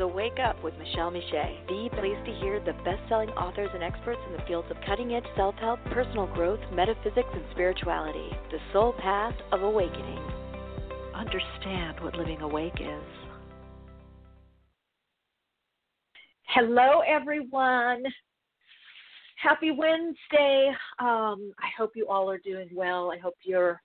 So wake up with Michele Meiche, the place to hear the best-selling authors and experts in the fields of cutting-edge self-help, personal growth, metaphysics, and spirituality. The soul path of awakening. Understand what living awake is. Hello, everyone. Happy Wednesday. Um, I hope you all are doing well. I hope you're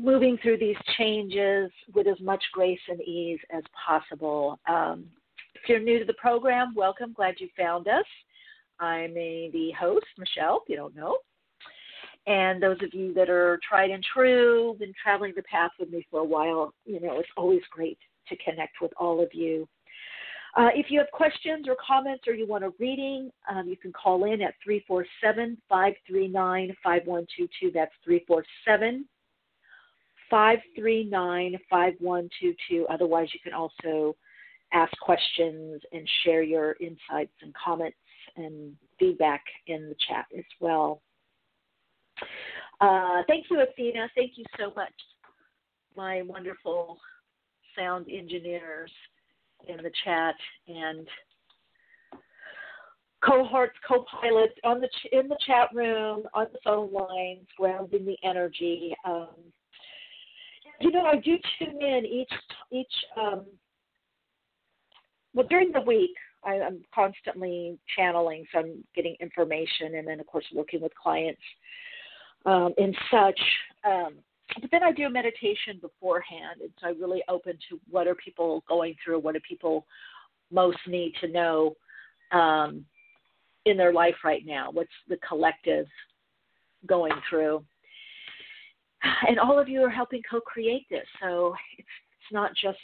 moving through these changes with as much grace and ease as possible. Um, if you're new to the program, welcome. Glad you found us. I'm a, the host, Michele, if you don't know. And those of you that are tried and true, been traveling the path with me for a while, you know, it's always great to connect with all of you. Uh, if you have questions or comments or you want a reading, um, you can call in at 347 539 5122. That's 347 539 5122. Otherwise, you can also ask questions and share your insights and comments and feedback in the chat as well. Uh, thank you, Athena. Thank you so much, my wonderful sound engineers in the chat and cohorts, co-pilots on the ch- in the chat room, on the phone lines, grounding the energy. Um, you know, I do tune in each each um, well during the week. I, I'm constantly channeling, so I'm getting information, and then of course working with clients um, and such. Um, but then I do a meditation beforehand, and so I really open to what are people going through, what do people most need to know um, in their life right now, what's the collective going through and all of you are helping co-create this. So it's it's not just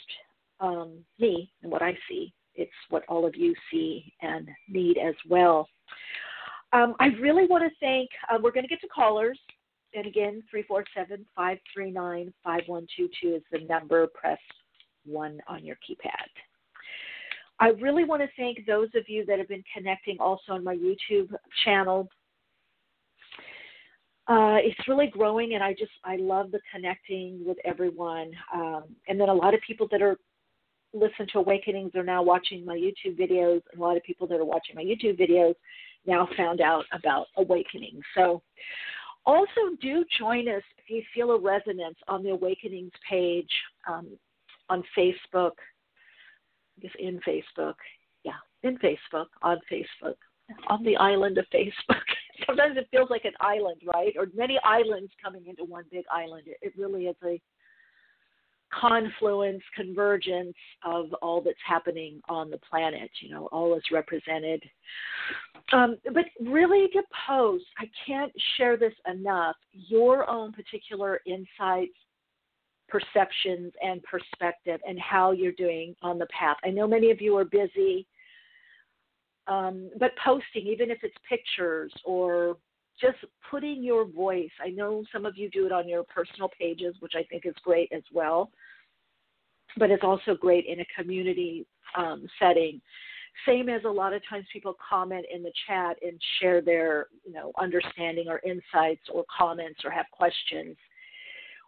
um, me and what I see; it's what all of you see and need as well. Um, I really want to thank. Uh, we're going to get to callers, and again, three four seven five three nine five one two two is the number. Press one on your keypad. I really want to thank those of you that have been connecting also on my YouTube channel uh, it's really growing, and I just I love the connecting with everyone. Um, and then a lot of people that are listen to Awakenings are now watching my YouTube videos, and a lot of people that are watching my YouTube videos now found out about Awakening. So also do join us if you feel a resonance on the Awakenings page um, on Facebook. I guess in Facebook, yeah, in Facebook on Facebook on the island of Facebook. Sometimes it feels like an island, right? Or many islands coming into one big island. It, really is a confluence, convergence of all that's happening on the planet. You know, all is represented. Um, but really, to post, I can't share this enough. Your own particular insights, perceptions, and perspective, and how you're doing on the path. I know many of you are busy um, but posting, even if it's pictures or just putting your voice. I know some of you do it on your personal pages, which I think is great as well, but it's also great in a community um, setting. Same as a lot of times people comment in the chat and share their, you know, understanding or insights or comments or have questions.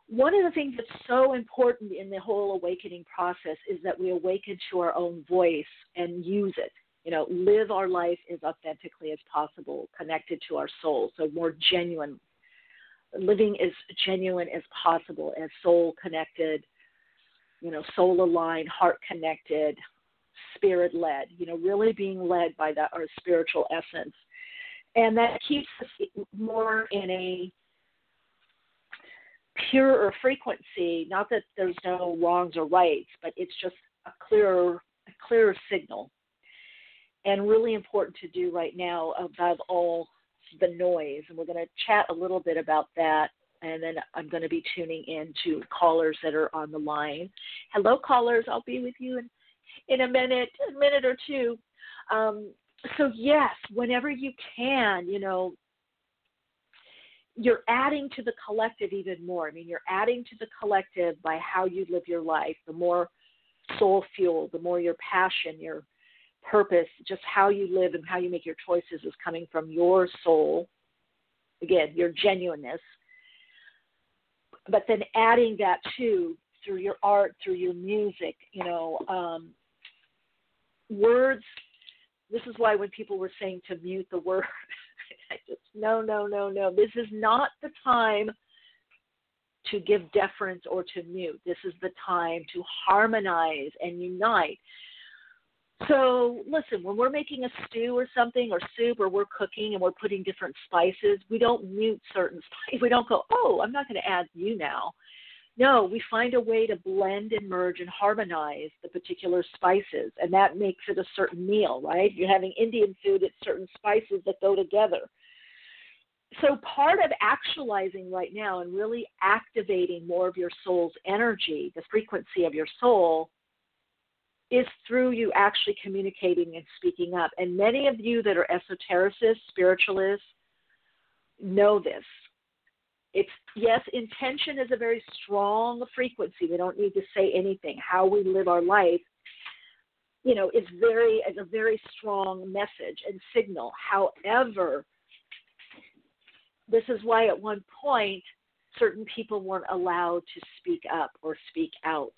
One of the things that's so important in the whole awakening process is that we awaken to our own voice and use it you know, live our life as authentically as possible, connected to our soul. So more genuine, living as genuine as possible, as soul connected, you know, soul aligned, heart connected, spirit led. You know, really being led by that our spiritual essence, and that keeps us more in a purer frequency. Not that there's no wrongs or rights, but it's just a clearer, a clearer signal and really important to do right now above all the noise. And we're going to chat a little bit about that. And then I'm going to be tuning in to callers that are on the line. Hello, callers. I'll be with you in, in a minute, a minute or two. Um, so, yes, whenever you can, you know, you're adding to the collective even more. I mean, you're adding to the collective by how you live your life. The more soul fuel, the more your passion, your purpose, just how you live and how you make your choices is coming from your soul. Again, your genuineness. But then adding that too through your art, through your music, you know, um, words. This is why when people were saying to mute the word, I just, no, no, no, no. This is not the time to give deference or to mute. This is the time to harmonize and unite. So, listen, when we're making a stew or something or soup or we're cooking and we're putting different spices, we don't mute certain spices. We don't go, oh, I'm not going to add you now. No, we find a way to blend and merge and harmonize the particular spices, and that makes it a certain meal, right? You're having Indian food, it's certain spices that go together. So, part of actualizing right now and really activating more of your soul's energy, the frequency of your soul, is through you actually communicating and speaking up. And many of you that are esotericists, spiritualists, know this. It's yes, intention is a very strong frequency. We don't need to say anything. How we live our life, you know, is very is a very strong message and signal. However, this is why at one point certain people weren't allowed to speak up or speak out.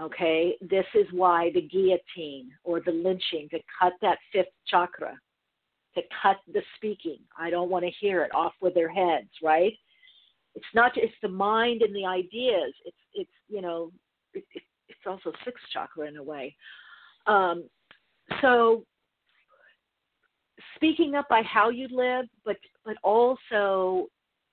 Okay, this is why the guillotine or the lynching to cut that fifth chakra, to cut the speaking. I don't want to hear it off with their heads, right? It's not. It's the mind and the ideas. It's it's you know, it, it, it's also sixth chakra in a way. Um, so speaking up by how you live, but but also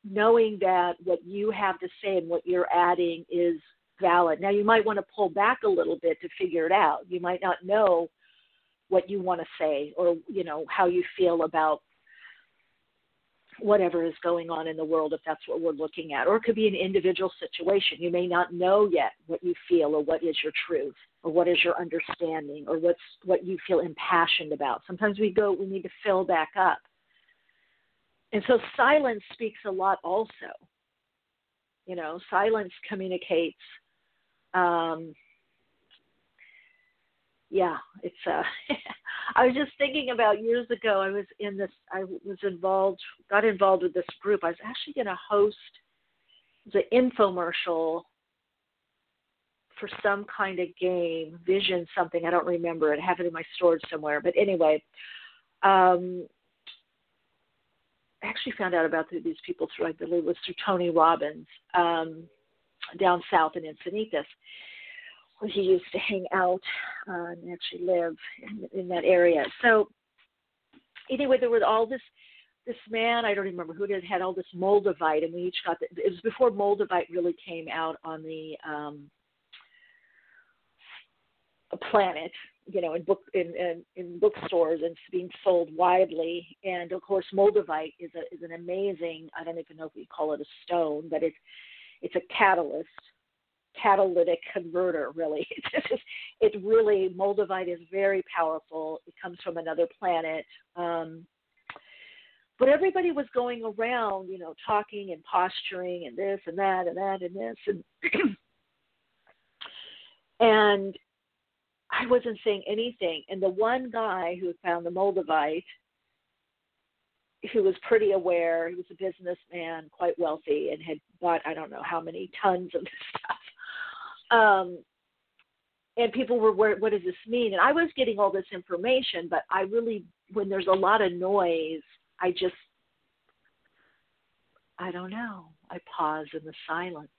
knowing that what you have to say and what you're adding is valid. Now you might want to pull back a little bit to figure it out. You might not know what you want to say or you know how you feel about whatever is going on in the world if that's what we're looking at. Or it could be an individual situation. You may not know yet what you feel or what is your truth or what is your understanding or what's what you feel impassioned about. Sometimes we go we need to fill back up. And so silence speaks a lot also. You know silence communicates um yeah, it's uh I was just thinking about years ago I was in this I was involved got involved with this group. I was actually gonna host the infomercial for some kind of game, vision something, I don't remember it. Have it in my storage somewhere. But anyway, um I actually found out about these people through I believe it was through Tony Robbins, um, down south in Encinitas where he used to hang out uh, and actually live in, in that area. So anyway, there was all this this man, I don't remember who had all this moldavite, and we each got the, it was before moldavite really came out on the um, planet, you know, in book in, in in bookstores and it's being sold widely. And of course, moldavite is a is an amazing. I don't even know if we call it a stone, but it's it's a catalyst catalytic converter really. It really moldavite is very powerful. It comes from another planet. Um, but everybody was going around you know talking and posturing and this and that and that and this and and i wasn't saying anything. And the one guy who found the moldavite who was pretty aware he was a businessman quite wealthy and had bought i don't know how many tons of this stuff um, and people were, what, what does this mean? And I was getting all this information, but I really, when there's a lot of noise, I just, I don't know. I pause in the silence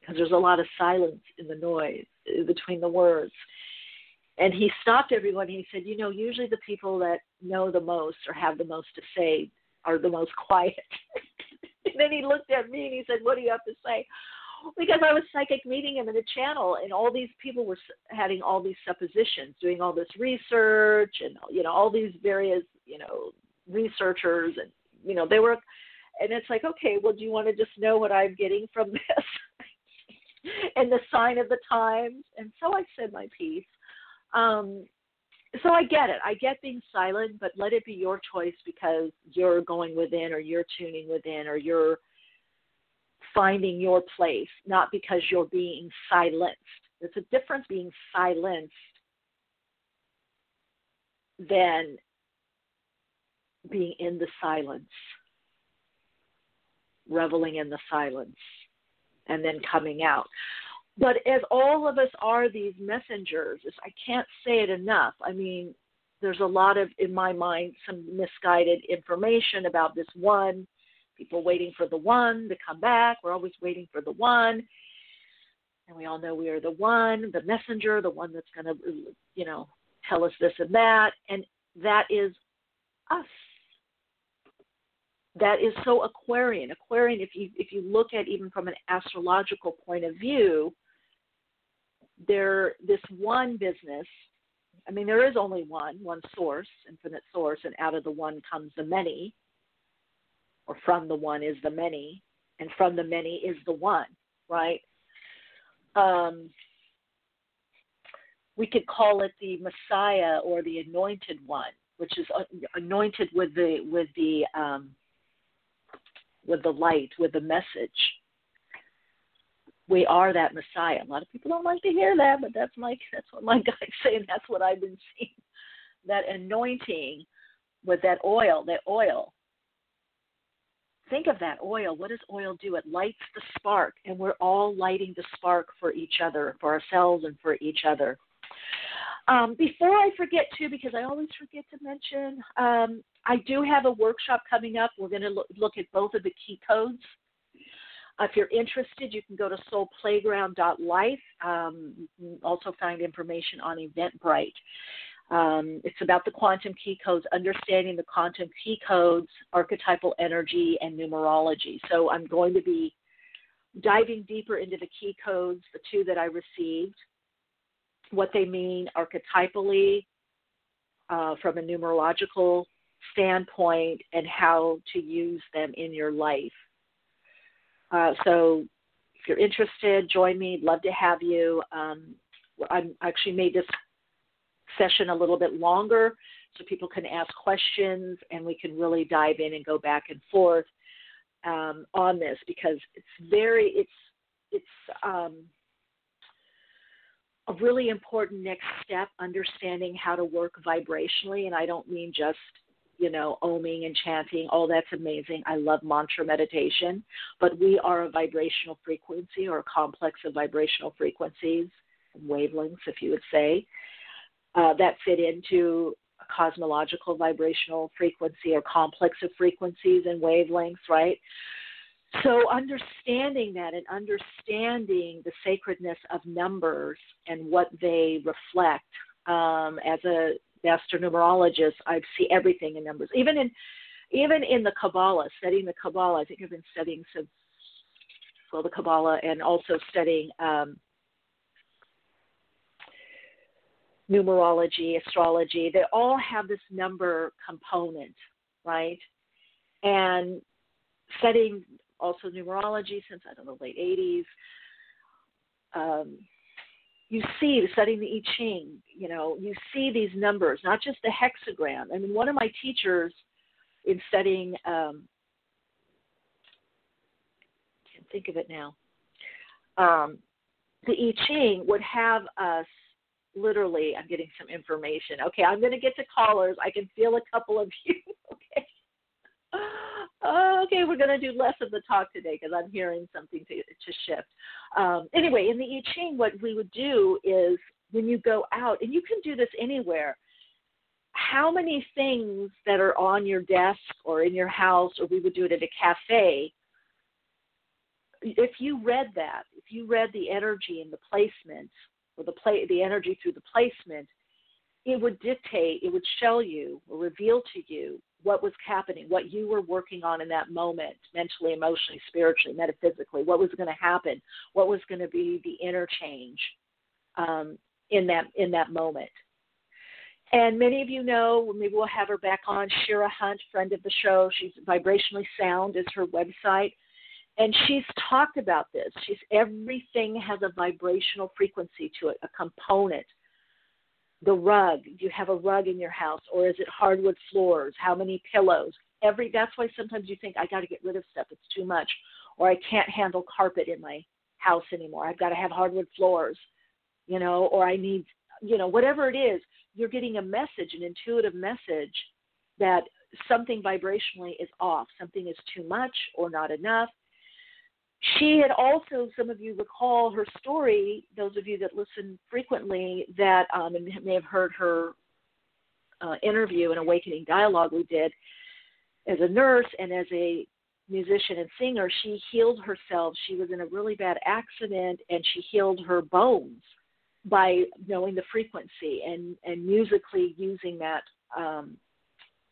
because there's a lot of silence in the noise between the words. And he stopped everyone. He said, You know, usually the people that know the most or have the most to say are the most quiet. and then he looked at me and he said, What do you have to say? because I was psychic meeting him in a channel, and all these people were having all these suppositions, doing all this research, and you know all these various you know researchers and you know they were and it's like okay well do you want to just know what i'm getting from this and the sign of the times and so i said my piece um so i get it i get being silent but let it be your choice because you're going within or you're tuning within or you're finding your place not because you're being silenced there's a difference being silenced than being in the silence, reveling in the silence, and then coming out. But as all of us are these messengers, I can't say it enough. I mean, there's a lot of, in my mind, some misguided information about this one, people waiting for the one to come back. We're always waiting for the one. And we all know we are the one, the messenger, the one that's going to, you know, tell us this and that. And that is us that is so Aquarian. Aquarian, if you if you look at even from an astrological point of view, there this one business. I mean, there is only one, one source, infinite source, and out of the one comes the many, or from the one is the many, and from the many is the one, right? Um, we could call it the Messiah or the Anointed One, which is anointed with the with the um, with the light, with the message. We are that Messiah. A lot of people don't like to hear that, but that's my that's what my guides say, and that's what I've been seeing. That anointing with that oil, that oil. Think of that oil. What does oil do? It lights the spark, and we're all lighting the spark for each other, for ourselves, and for each other. Um, before I forget too, because I always forget to mention, um, I do have a workshop coming up. We're going to look, look at both of the key codes. Uh, if you're interested, you can go to soulplayground.life. Um, you can also find information on Eventbrite. Um, it's about the quantum key codes, understanding the quantum key codes, archetypal energy, and numerology. So I'm going to be diving deeper into the key codes, the two that I received, what they mean archetypally uh, from a numerological standpoint, and how to use them in your life. Uh, so, if you're interested, join me. Love to have you. Um, I actually made this session a little bit longer so people can ask questions and we can really dive in and go back and forth um, on this because it's very it's it's um, a really important next step understanding how to work vibrationally and i don't mean just you know oming and chanting oh that's amazing. I love mantra meditation but we are a vibrational frequency or a complex of vibrational frequencies wavelengths if you would say uh, that fit into a cosmological vibrational frequency or complex of frequencies and wavelengths right? So, understanding that and understanding the sacredness of numbers and what they reflect, um, as a master numerologist, I see everything in numbers. Even in even in the Kabbalah, studying the Kabbalah, I think I've been studying since well the Kabbalah and also studying um, numerology, astrology. They all have this number component, right? And studying also numerology since I don't know late 80s. Um, you see studying the I Ching, you know, you see these numbers, not just the hexagram. I mean, one of my teachers in studying, um, can't think of it now. Um, the I Ching would have us literally. I'm getting some information. Okay, I'm going to get to callers. I can feel a couple of you. Okay oh, okay, we're going to do less of the talk today because I'm hearing something to, to shift. Um, anyway, in the I Ching, what we would do is when you go out, and you can do this anywhere, how many things that are on your desk or in your house, or we would do it at a cafe, if you read that, if you read the energy and the placement, or the play, the energy through the placement, it would dictate, it would show you or reveal to you what was happening, what you were working on in that moment, mentally, emotionally, spiritually, metaphysically, what was going to happen, what was going to be the interchange um, in that in that moment. And many of you know, maybe we'll have her back on, Shira Hunt, friend of the show. She's Vibrationally Sound is her website. And she's talked about this. She's everything has a vibrational frequency to it, a component. The rug, do you have a rug in your house or is it hardwood floors? How many pillows? Every that's why sometimes you think I got to get rid of stuff, it's too much or I can't handle carpet in my house anymore. I've got to have hardwood floors, you know, or I need, you know, whatever it is, you're getting a message, an intuitive message that something vibrationally is off, something is too much or not enough. She had also, some of you recall her story, those of you that listen frequently, that um, and may have heard her uh, interview and awakening dialogue we did as a nurse and as a musician and singer, she healed herself. She was in a really bad accident and she healed her bones by knowing the frequency and, and musically using that um,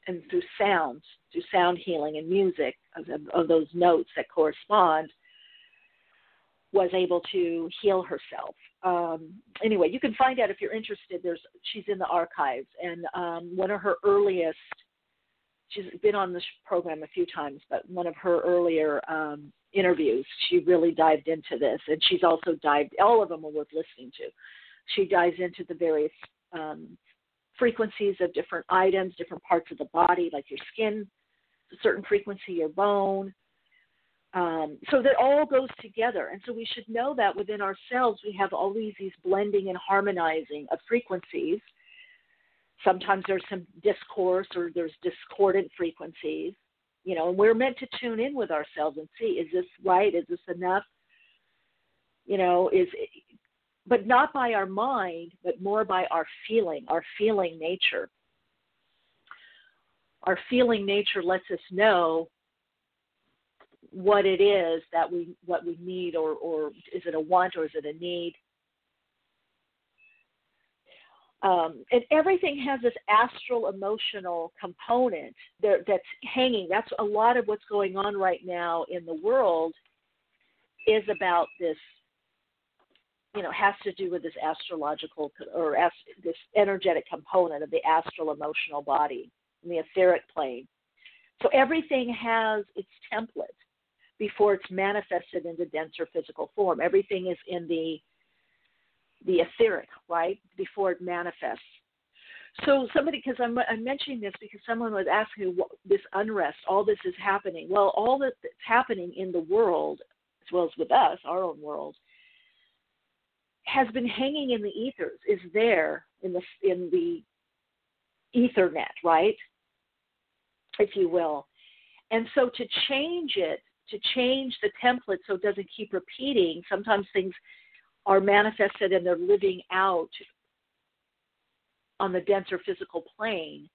and through sounds, through sound healing and music of, of those notes that correspond, was able to heal herself. Um, anyway, you can find out if you're interested. There's she's in the archives, and um, one of her earliest she's been on this program a few times, but one of her earlier um, interviews, she really dived into this, and she's also dived. All of them are worth listening to. She dives into the various um, frequencies of different items, different parts of the body, like your skin, a certain frequency, your bone. Um, so that all goes together, and so we should know that within ourselves we have always these blending and harmonizing of frequencies. Sometimes there's some discourse or there's discordant frequencies you know and we're meant to tune in with ourselves and see is this right? Is this enough? You know is but not by our mind but more by our feeling our feeling nature. Our feeling nature lets us know what it is that we what we need or or is it a want or is it a need um, and everything has this astral emotional component there, that's hanging. That's a lot of what's going on right now in the world is about this, you know, has to do with this astrological or this energetic component of the astral emotional body in the etheric plane. So everything has its template before it's manifested into denser physical form. Everything is in the the etheric, right, before it manifests. So somebody, because I'm, I'm mentioning this because someone was asking what, this unrest, all this is happening. Well, all that's happening in the world, as well as with us, our own world, has been hanging in the ethers, is there in the in the Ethernet, right, if you will. And so to change it, to change the template so it doesn't keep repeating, sometimes things are manifested and they're living out on the denser physical plane.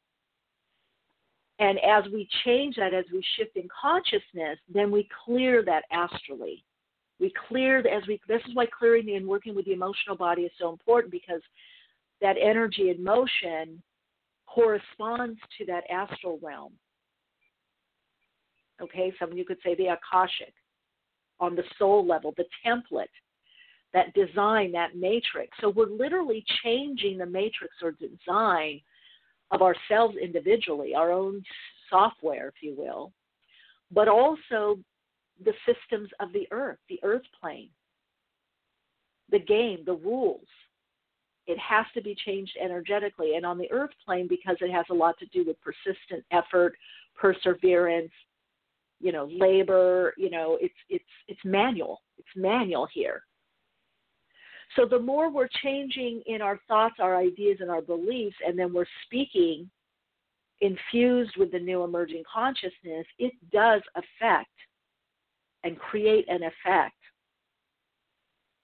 And as we change that, as we shift in consciousness, then we clear that astrally. We clear as we. This is why clearing and working with the emotional body is so important because that energy in motion corresponds to that astral realm. Okay, some you could say the akashic on the soul level, the template that design, that matrix. So we're literally changing the matrix or design of ourselves individually, our own software, if you will, but also the systems of the earth, the earth plane, the game, the rules. It has to be changed energetically. And on the earth plane, because it has a lot to do with persistent effort, perseverance, you know, labor, you know, it's it's it's manual. It's manual here. So the more we're changing in our thoughts, our ideas, and our beliefs, and then we're speaking infused with the new emerging consciousness, it does affect and create an effect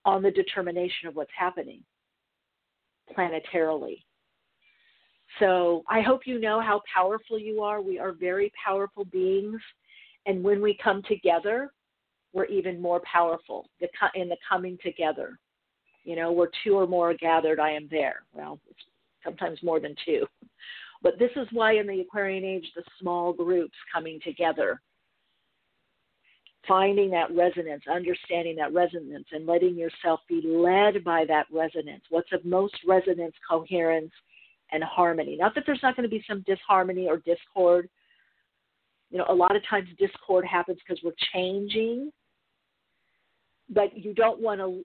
on the determination of what's happening planetarily. So I hope you know how powerful you are. We are very powerful beings. And when we come together, we're even more powerful in the coming together. You know, where two or more are gathered, I am there. Well, sometimes more than two. But this is why in the Aquarian age, the small groups coming together, finding that resonance, understanding that resonance, and letting yourself be led by that resonance. What's of most resonance, coherence, and harmony. Not that there's not going to be some disharmony or discord. You know, a lot of times discord happens because we're changing, but you don't want to.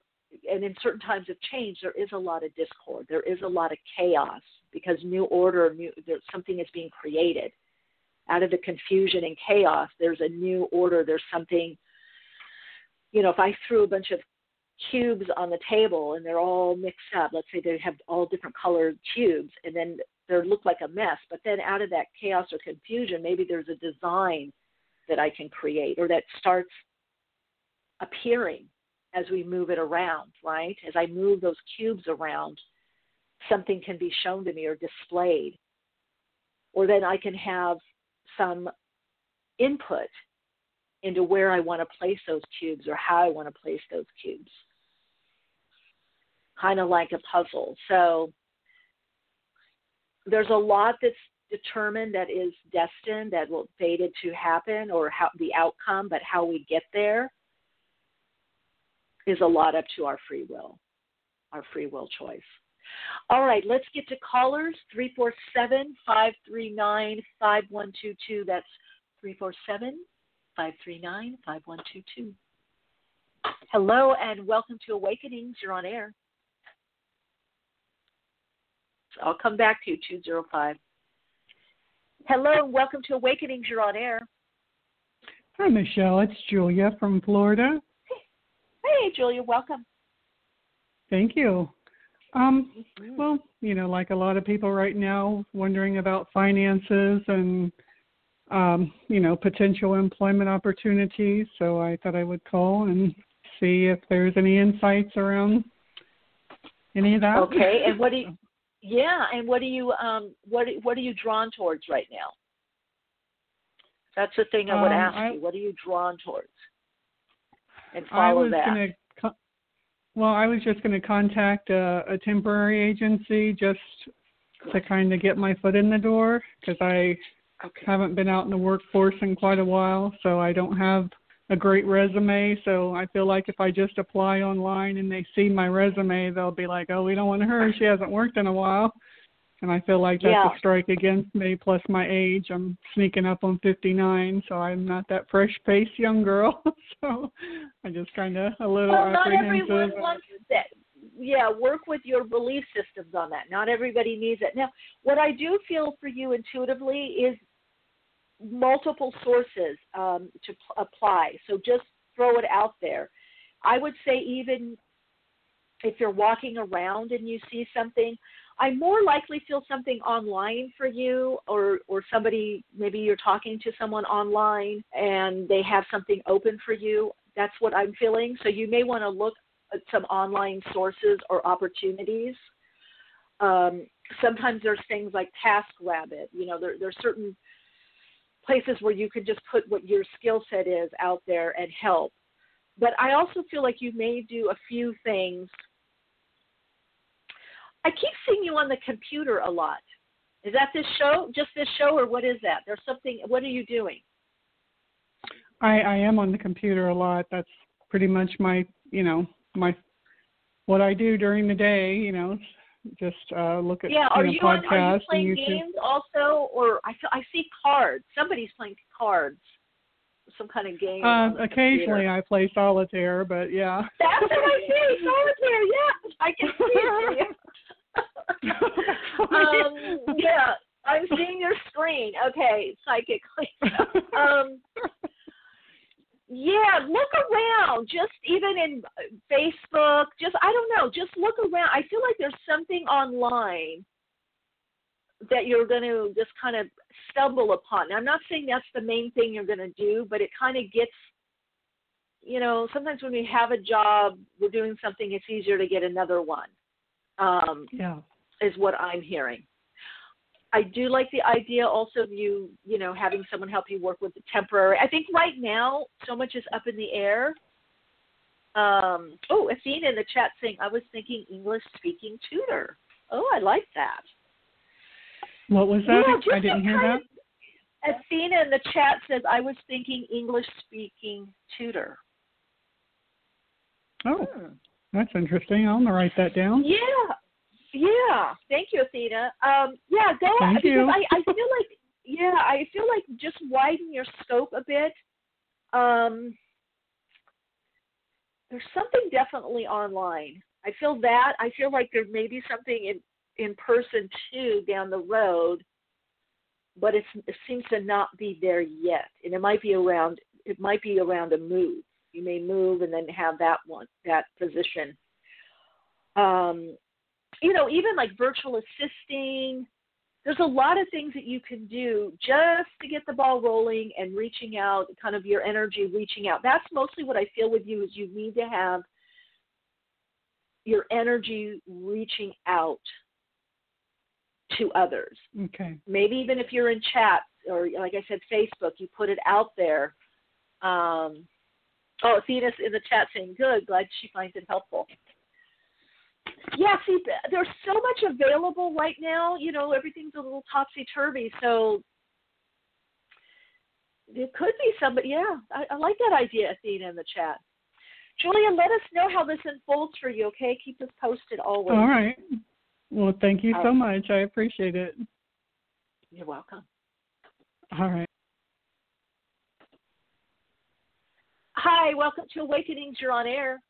And in certain times of change, there is a lot of discord. There is a lot of chaos because new order, new there's something is being created out of the confusion and chaos. There's a new order. There's something. You know, if I threw a bunch of cubes on the table and they're all mixed up. Let's say they have all different colored cubes and then they look like a mess. But then out of that chaos or confusion, maybe there's a design that I can create or that starts appearing as we move it around, right? As I move those cubes around, something can be shown to me or displayed. Or then I can have some input into where I want to place those cubes or how I want to place those cubes kind of like a puzzle. So there's a lot that's determined that is destined that will fated to happen or how the outcome, but how we get there is a lot up to our free will, our free will choice. All right, let's get to callers 347 539 5122. That's 347 539 5122. Hello and welcome to Awakenings. You're on air. I'll come back to you, 205. Hello, and welcome to Awakenings. You're on air. Hi, Michele. It's Julia from Florida. Hey, Julia. Welcome. Thank you. Um, mm-hmm. Well, you know, like a lot of people right now, wondering about finances and, um, you know, potential employment opportunities. So I thought I would call and see if there's any insights around any of that. Okay. And what do you yeah, and what are you um what what are you drawn towards right now? That's the thing I would um, ask I, you. What are you drawn towards? And follow I was that. Gonna, well, I was just going to contact a, a temporary agency just to kind of get my foot in the door because I okay. haven't been out in the workforce in quite a while, so I don't have a great resume. So I feel like if I just apply online and they see my resume, they'll be like, "Oh, we don't want her. She hasn't worked in a while." And I feel like that's yeah. a strike against me. Plus my age, I'm sneaking up on 59, so I'm not that fresh-faced young girl. so I'm just kind of a little well, not apprehensive. everyone wants that. Yeah, work with your belief systems on that. Not everybody needs it. Now, what I do feel for you intuitively is multiple sources um, to apply. So just throw it out there. I would say even if you're walking around and you see something, I more likely feel something online for you, or or somebody maybe you're talking to someone online and they have something open for you. That's what I'm feeling. So you may want to look at some online sources or opportunities. Um, sometimes there's things like TaskRabbit. You know, there there's certain places where you can just put what your skill set is out there and help. But I also feel like you may do a few things. I keep seeing you on the computer a lot. Is that this show? Just this show, or what is that? There's something. What are you doing? I, I am on the computer a lot. That's pretty much my, you know, my what I do during the day. You know, just uh, look at yeah. Are you, know, on, are you playing games also, or I I see cards? Somebody's playing cards, some kind of game. Uh, occasionally, I play solitaire, but yeah. That's what I see, solitaire. Yeah, I can see it. um, yeah, I'm seeing your screen. Okay, psychically. um, yeah, look around. Just even in Facebook, just I don't know, just look around. I feel like there's something online that you're going to just kind of stumble upon. Now, I'm not saying that's the main thing you're going to do, but it kind of gets you know, sometimes when we have a job, we're doing something, it's easier to get another one. Um, yeah. Is what I'm hearing. I do like the idea also of you, you know, having someone help you work with the temporary. I think right now so much is up in the air. Um, oh, Athena in the chat saying I was thinking English speaking tutor. Oh, I like that. What was that? Yeah, I didn't hear that. Of, Athena in the chat says I was thinking English speaking tutor. Oh, hmm. that's interesting. I'm gonna write that down. Yeah, Yeah, thank you, Athena. Um, yeah, go Thank because you. I, I feel like yeah, I feel like just widen your scope a bit. Um, there's something definitely online. I feel that. I feel like there may be something in in person too down the road, but it's, it seems to not be there yet. And it might be around. It might be around a move. You may move and then have that one that position. Um, you know, even like virtual assisting. There's a lot of things that you can do just to get the ball rolling and reaching out, kind of your energy reaching out. That's mostly what I feel with you is you need to have your energy reaching out to others. Okay. Maybe even if you're in chat or like I said, Facebook, you put it out there. Um, oh, Athena's in the chat saying, "Good, glad she finds it helpful." Yeah, see, there's so much available right now. You know, everything's a little topsy turvy, so it could be somebody. Yeah, I, I like that idea, Athena, in the chat. Julia, let us know how this unfolds for you. Okay, keep us posted always. All right. Well, thank you All so right. much. I appreciate it. You're welcome. All right. Hi, welcome to Awakenings. You're on air.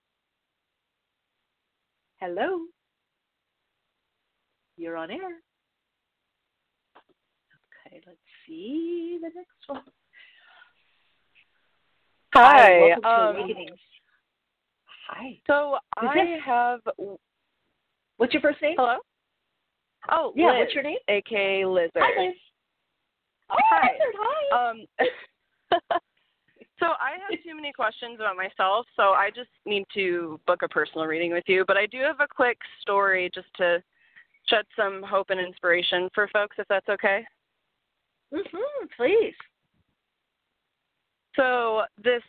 Hello. You're on air. Okay, let's see the next one. Hi. to um. Hi. So I this- have. What's your first name? Hello. Oh, Yeah, Liz, what's your name? aka Lizard. Hi, Liz. Oh, Hi. Lizard, hi. Um. so I have too many questions about myself, so I just need to book a personal reading with you. But I do have a quick story just to shed some hope and inspiration for folks, if that's okay. mm-hmm, please. So this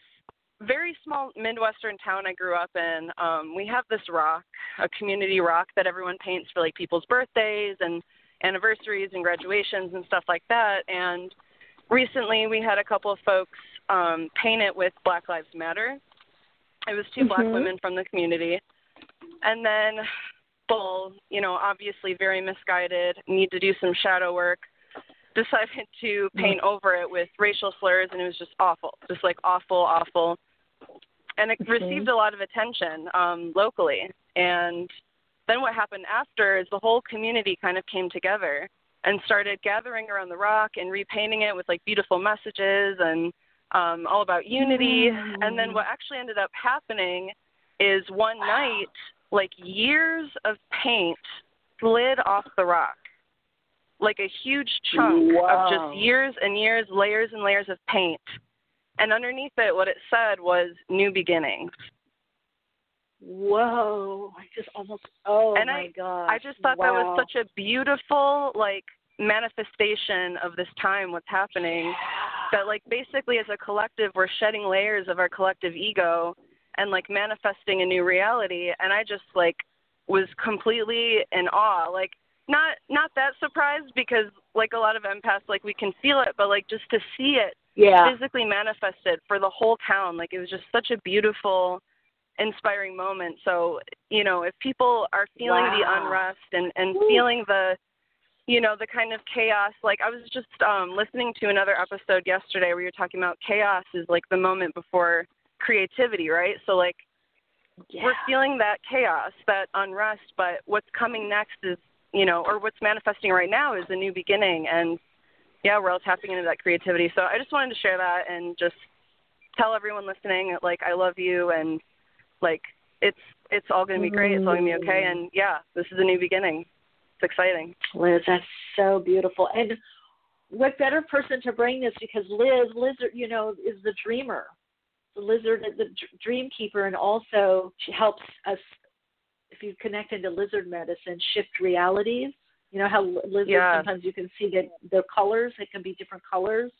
very small midwestern town I grew up in, um, we have this rock, a community rock that everyone paints for like people's birthdays and anniversaries and graduations and stuff like that. And recently we had a couple of folks um, paint it with Black Lives Matter. It was 2 black Mhm. women from the community. And then Bull, you know, obviously very misguided, need to do some shadow work, decided to paint over it with racial slurs and it was just awful. Just like awful, awful. And it Okay. received a lot of attention um, locally. And then what happened after is the whole community kind of came together and started gathering around the rock and repainting it with like beautiful messages and um, all about unity. And then what actually ended up happening is one night, like years of paint slid off the rock. Like a huge chunk of just years and years, layers and layers of paint. And underneath it, what it said was new beginnings. Whoa! I just almost. Oh And my I- god! I just thought that was such a beautiful like manifestation of this time what's happening that like basically as a collective we're shedding layers of our collective ego and like manifesting a new reality and I just like was completely in awe like not not that surprised because like a lot of empaths like we can feel it but like just to see it Yeah. physically manifested for the whole town like it was just such a beautiful inspiring moment so you know if people are feeling the unrest and and Woo. feeling the you know the kind of chaos like i was just um listening to another episode yesterday where you're talking about chaos is like the moment before creativity right? So like yeah. we're feeling that chaos that unrest but what's coming next is you know or what's manifesting right now is a new beginning and yeah we're all tapping into that creativity. So i just wanted to share that and just tell everyone listening like i love you and like it's it's all going to be great. It's all going to be okay. And yeah this is a new beginning it's exciting Liz, that's so beautiful. And what better person to bring this because Liz, Lizard, you know, is the dreamer, the lizard, the dream keeper, and also she helps us. If you connect into lizard medicine, shift realities. You know how li- lizards Yeah. sometimes you can see that their colors. It can be different colors.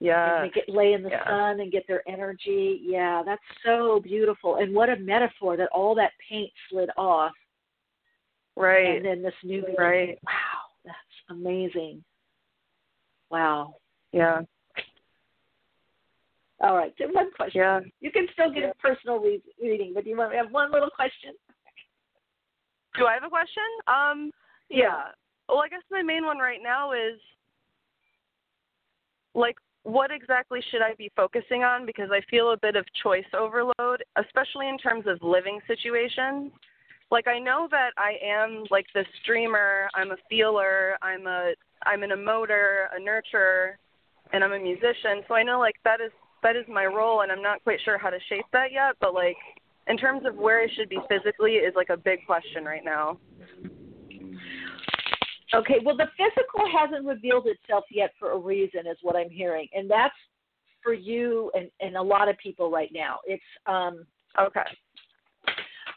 yeah and they get lay in the yeah. sun and get their energy. Yeah, that's so beautiful. And what a metaphor that all that paint slid off right and then this new beginning. Right. Wow, that's amazing. Wow. yeah All right, so one question. yeah You can still get a personal re- reading, but do you want to have one little question? Do I have a question? Um, yeah. Well, I guess my main one right now is like what exactly should I be focusing on because I feel a bit of choice overload, especially in terms of living situations. Like I know that I am like the streamer, I'm a feeler, I'm a I'm an emoter, a nurturer, and I'm a musician. So I know like that is that is my role and I'm not quite sure how to shape that yet, but like in terms of where I should be physically is like a big question right now. Okay, well, the physical hasn't revealed itself yet for a reason, is what I'm hearing, and that's for you and, and a lot of people right now. It's um, okay.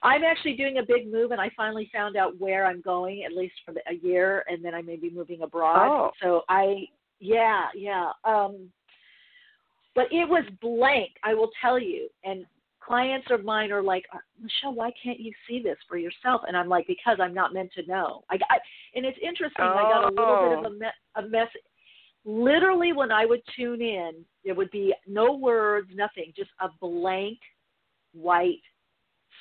I'm actually doing a big move, and I finally found out where I'm going, at least for the, a year, and then I may be moving abroad. Oh. So I, yeah, yeah. Um, but it was blank, I will tell you. And clients of mine are like, Michele, why can't you see this for yourself? And I'm like, because I'm not meant to know. I got, and it's interesting. Oh. I got a little bit of a, me- a mess. Literally, when I would tune in, there would be no words, nothing, just a blank white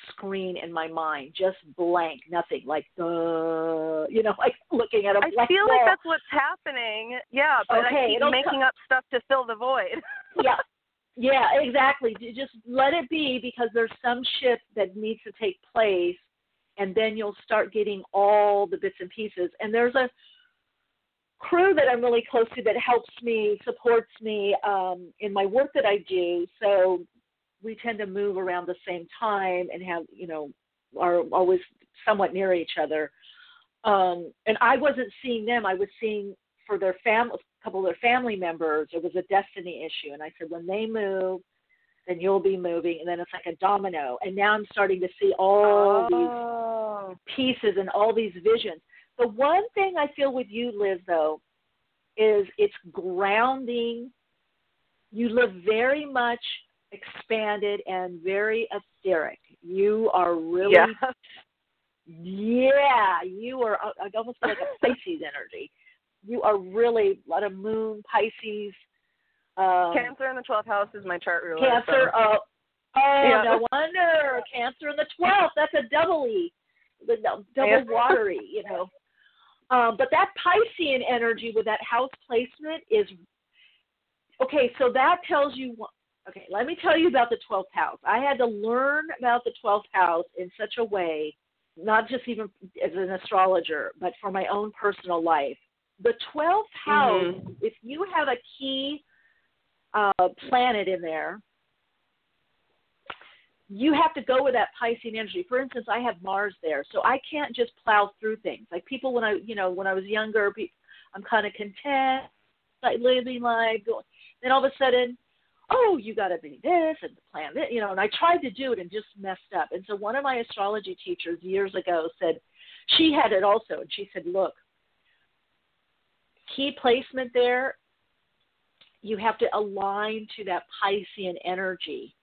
screen in my mind, just blank, nothing, like uh, you know, like looking at a I feel wall. like that's what's happening. Yeah, but Okay, I keep making up stuff to fill the void. yeah, yeah, exactly. Just let it be because there's some shift that needs to take place, and then you'll start getting all the bits and pieces. And there's a crew that I'm really close to that helps me, supports me um, in my work that I do. So we tend to move around the same time and have, you know, are always somewhat near each other. Um, and I wasn't seeing them. I was seeing for their family, a couple of their family members. It was a destiny issue, and I said, when they move, then you'll be moving, and then it's like a domino. And now I'm starting to see all oh. these pieces and all these visions. The one thing I feel with you, Liz, though, is it's grounding. You live very much expanded and very etheric. You are really, Yeah. yeah, you are. I I almost feel like a Pisces energy. You are really a lot of Moon, Pisces, um, Cancer in the 12th house is my chart ruler. Cancer. so- Uh, oh, Yeah. no wonder. Cancer in the 12th. That's a double E, the double Yeah. watery, you know. Um, but that Piscean energy with that house placement is okay. So that tells you. Okay, let me tell you about the 12th house. I had to learn about the 12th house in such a way, not just even as an astrologer, but for my own personal life. The 12th house, Mhm. if you have a key uh, planet in there, you have to go with that Piscean energy. For instance, I have Mars there, so I can't just plow through things. Like people, when I, you know, when I was younger, I'm kind of content, like living life. Going, then all of a sudden, oh, you got to be this and the plan this, you know. And I tried to do it and just messed up. And so one of my astrology teachers years ago said, she had it also, and she said, look, key placement there you have to align to that Piscean energy.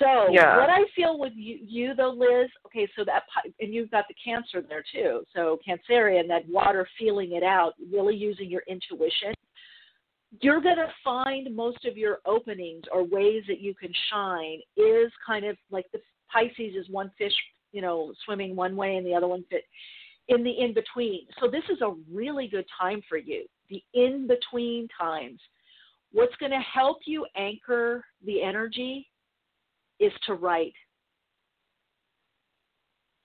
So Yeah. what I feel with you, you though, Liz. Okay, so that and you've got the Cancer there too. So Cancerian, that water feeling it out, really using your intuition. You're going to find most of your openings or ways that you can shine is kind of like the Pisces is one fish, you know, swimming one way and the other one fit in the in between. So this is a really good time for you. The in between times. What's going to help you anchor the energy is to write.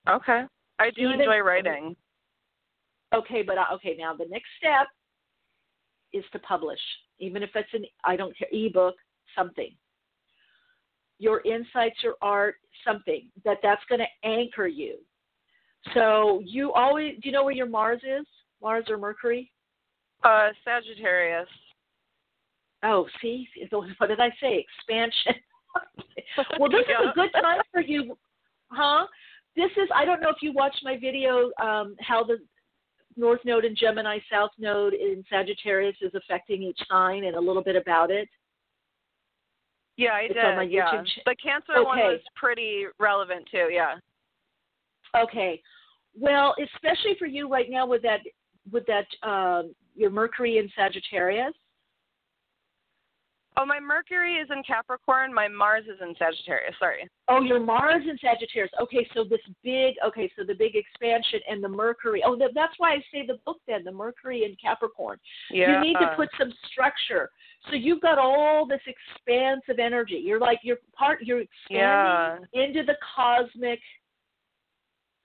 Okay. I do Even- enjoy writing. Okay, but uh, okay, now the next step is to publish, even if it's an I don't care ebook, something. Your insights, your art, something that that's going to anchor you. So you always do you know where your Mars is? Mars or Mercury? Uh, Sagittarius. Oh, see, what did I say? Expansion. well, this is a good time for you, huh? This is. I don't know if you watched my video, um, how the North Node and Gemini, South Node in Sagittarius is affecting each sign, and a little bit about it. Yeah, I It's did. on my yeah. The Cancer one Okay. was pretty relevant too. Yeah. Okay. Well, especially for you right now with that, with that, um, your Mercury in Sagittarius. Oh, my Mercury is in Capricorn. My Mars is in Sagittarius. Sorry. Oh, your Mars in Sagittarius. Okay, so this big, okay, so the big expansion and the Mercury. Oh, that's why I say the book then, the Mercury in Capricorn. Yeah. You need to put some structure. So you've got all this expansive energy. You're like you're part. You're expanding Yeah. into the cosmic.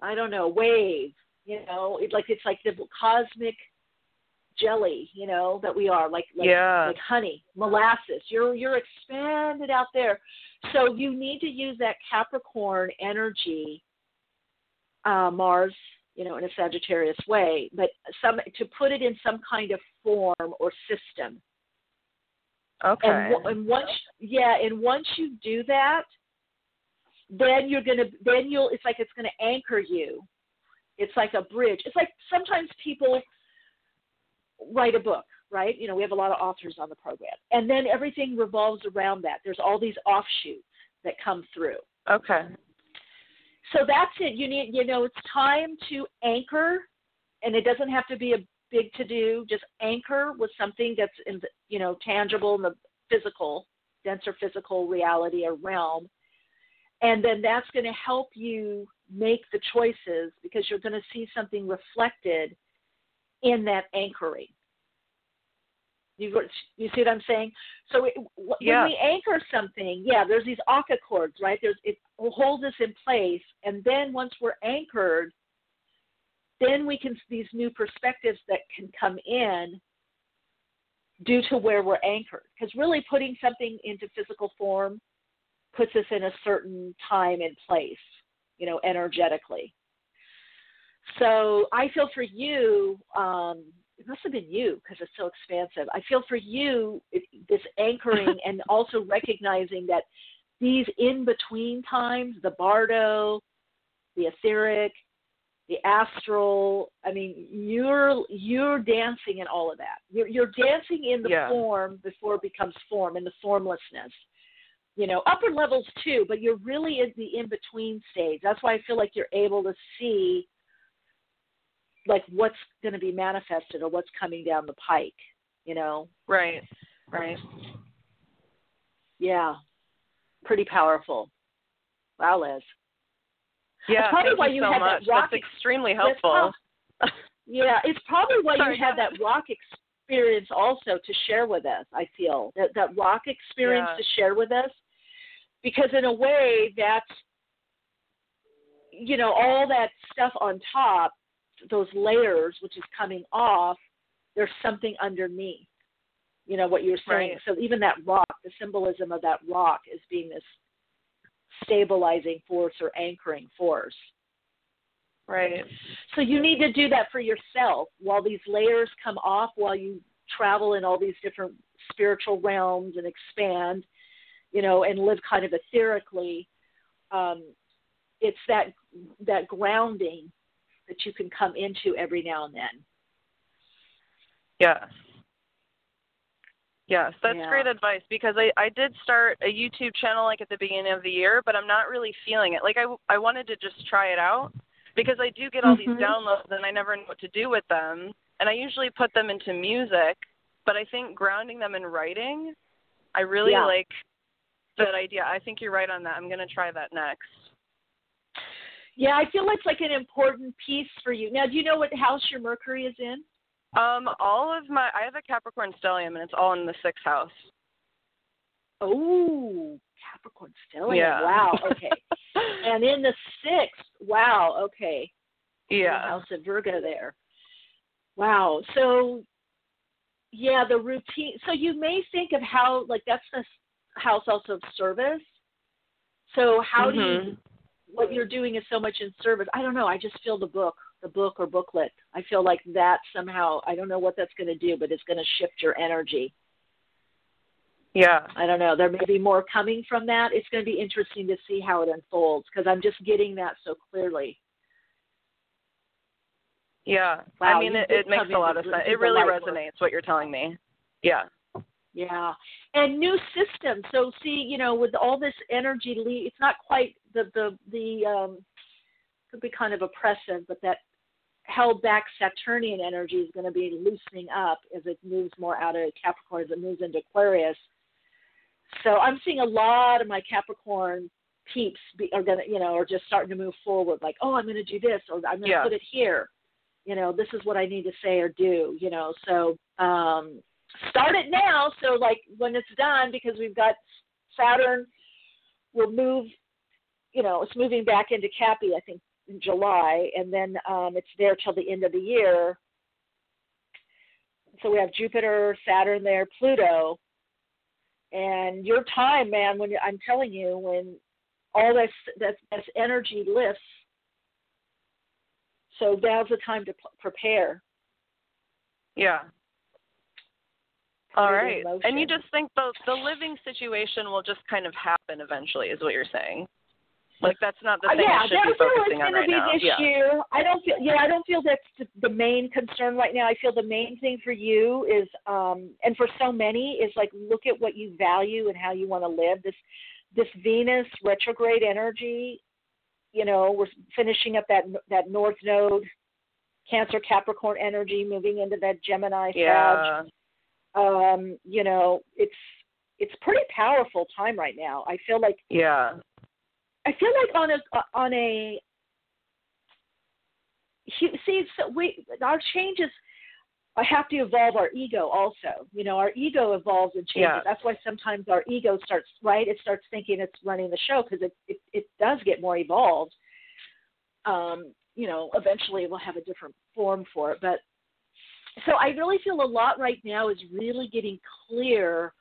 I don't know wave. You know, it's like it's like the cosmic jelly. You know that we are like like Yeah. like honey, molasses. You're you're expanded out there. So you need to use that Capricorn energy, uh, Mars, you know, in a Sagittarius way, but some to put it in some kind of form or system. Okay. And, and once, yeah, and once you do that, then you're gonna, then you'll. It's like it's gonna anchor you. It's like a bridge. It's like sometimes people write a book, right? You know, we have a lot of authors on the program, and then everything revolves around that. There's all these offshoots that come through. okay. So that's it. You need, you know, it's time to anchor, and it doesn't have to be a big to do. Just anchor with something that's, in, the- you know, tangible in the physical, denser physical reality or realm, and then that's going to help you make the choices because you're going to see something reflected in that anchoring. You, you see what I'm saying? So it, when Yeah. we anchor something, yeah, there's these Akka cords, right? There's it holds us in place, and then once we're anchored, then we can these new perspectives that can come in due to where we're anchored. Because really, putting something into physical form puts us in a certain time and place, you know, energetically. So I feel for you, um, it must have been you because it's so expansive. I feel for you it, this anchoring and also recognizing that these in between times, the bardo, the etheric, the astral. I mean, you're you're dancing in all of that. You're you're dancing in the Yeah. form before it becomes form, in the formlessness. You know, upper levels too, but you're really in the in between stage. That's why I feel like you're able to see like what's going to be manifested or what's coming down the pike. You know, Right. Right. yeah, pretty powerful. Wow, Liz. Yeah. probably thank why you you so much. that rock That's extremely That's helpful. Yeah, it's probably why Sorry, you had that rock experience also to share with us. I feel that that rock experience Yeah. to share with us, because in a way that's you know all that stuff on top, those layers which is coming off. There's something underneath. You know what you were saying. Right. So even that rock, the symbolism of that rock is being this stabilizing force or anchoring force. Right. So you need to do that for yourself while these layers come off, while you travel in all these different spiritual realms and expand, you know, and live kind of etherically. Um, it's that that grounding that you can come into every now and then. Yes. Yes, that's Yeah. great advice because I I did start a YouTube channel like at the beginning of the year, but I'm not really feeling it. Like I I wanted to just try it out because I do get all Mhm. these downloads and I never know what to do with them, and I usually put them into music, but I think grounding them in writing, I really Yeah. like that idea. I think you're right on that. I'm going to try that next. Yeah, I feel it's like an important piece for you. Now, do you know what house your Mercury is in? Um, all of my I have a Capricorn stellium and it's all in the sixth house. Oh, Capricorn stellium. Yeah. Wow. Okay. and in the sixth. Wow. Okay. Yeah. House of Virgo there. Wow. So, yeah, the routine. So you may think of how, like, that's the house also of service. So how do you? What you're doing is so much in service. I don't know. I just feel the book, the book or booklet. I feel like that somehow. I don't know what that's going to do, but it's going to shift your energy. Yeah. I don't know. There may be more coming from that. It's going to be interesting to see how it unfolds because I'm just getting that so clearly. Yeah. Wow, I mean, it, it makes a lot of sense. It really light work. resonates what you're telling me. Yeah. Yeah, and new systems. So see, you know, with all this energy, it's not quite the the the um, could be kind of oppressive, but that held back Saturnian energy is going to be loosening up as it moves more out of Capricorn as it moves into Aquarius. so I'm seeing a lot of my Capricorn peeps be, are gonna, you know, are just starting to move forward. Like, oh, I'm gonna do this, or I'm gonna Yeah. put it here. You know, this is what I need to say or do. You know, so um, start it now. So like when it's done, because we've got Saturn will move. You know, it's moving back into Cappy, I think, in July, and then um, it's there till the end of the year. So we have Jupiter, Saturn there, Pluto, and your time, man. When I'm telling you, when all this this, this energy lifts, so now's the time to p- prepare. Yeah. All Put it in right. And you just think the the living situation will just kind of happen eventually, is what you're saying? Like that's not the Uh, thing yeah, I should that's be focusing on right going to now. be this yeah. year. I don't feel. Yeah, I don't feel that's the, main concern right now. I feel the main thing for you is, um, and for so many, is like look at what you value and how you want to live. This this Venus retrograde energy. You know, we're finishing up that that North Node, Cancer Capricorn energy, moving into that Gemini Sag. Yeah. Um, you know, it's it's pretty powerful time right now. I feel like Yeah. I feel like on a on a see so we our changes I have to evolve our ego also. You know, our ego evolves and changes. Yeah. That's why sometimes our ego starts right. It starts thinking it's running the show because it, it it does get more evolved. Um, you know, eventually we'll have a different form for it. But so I really feel a lot right now is really getting clear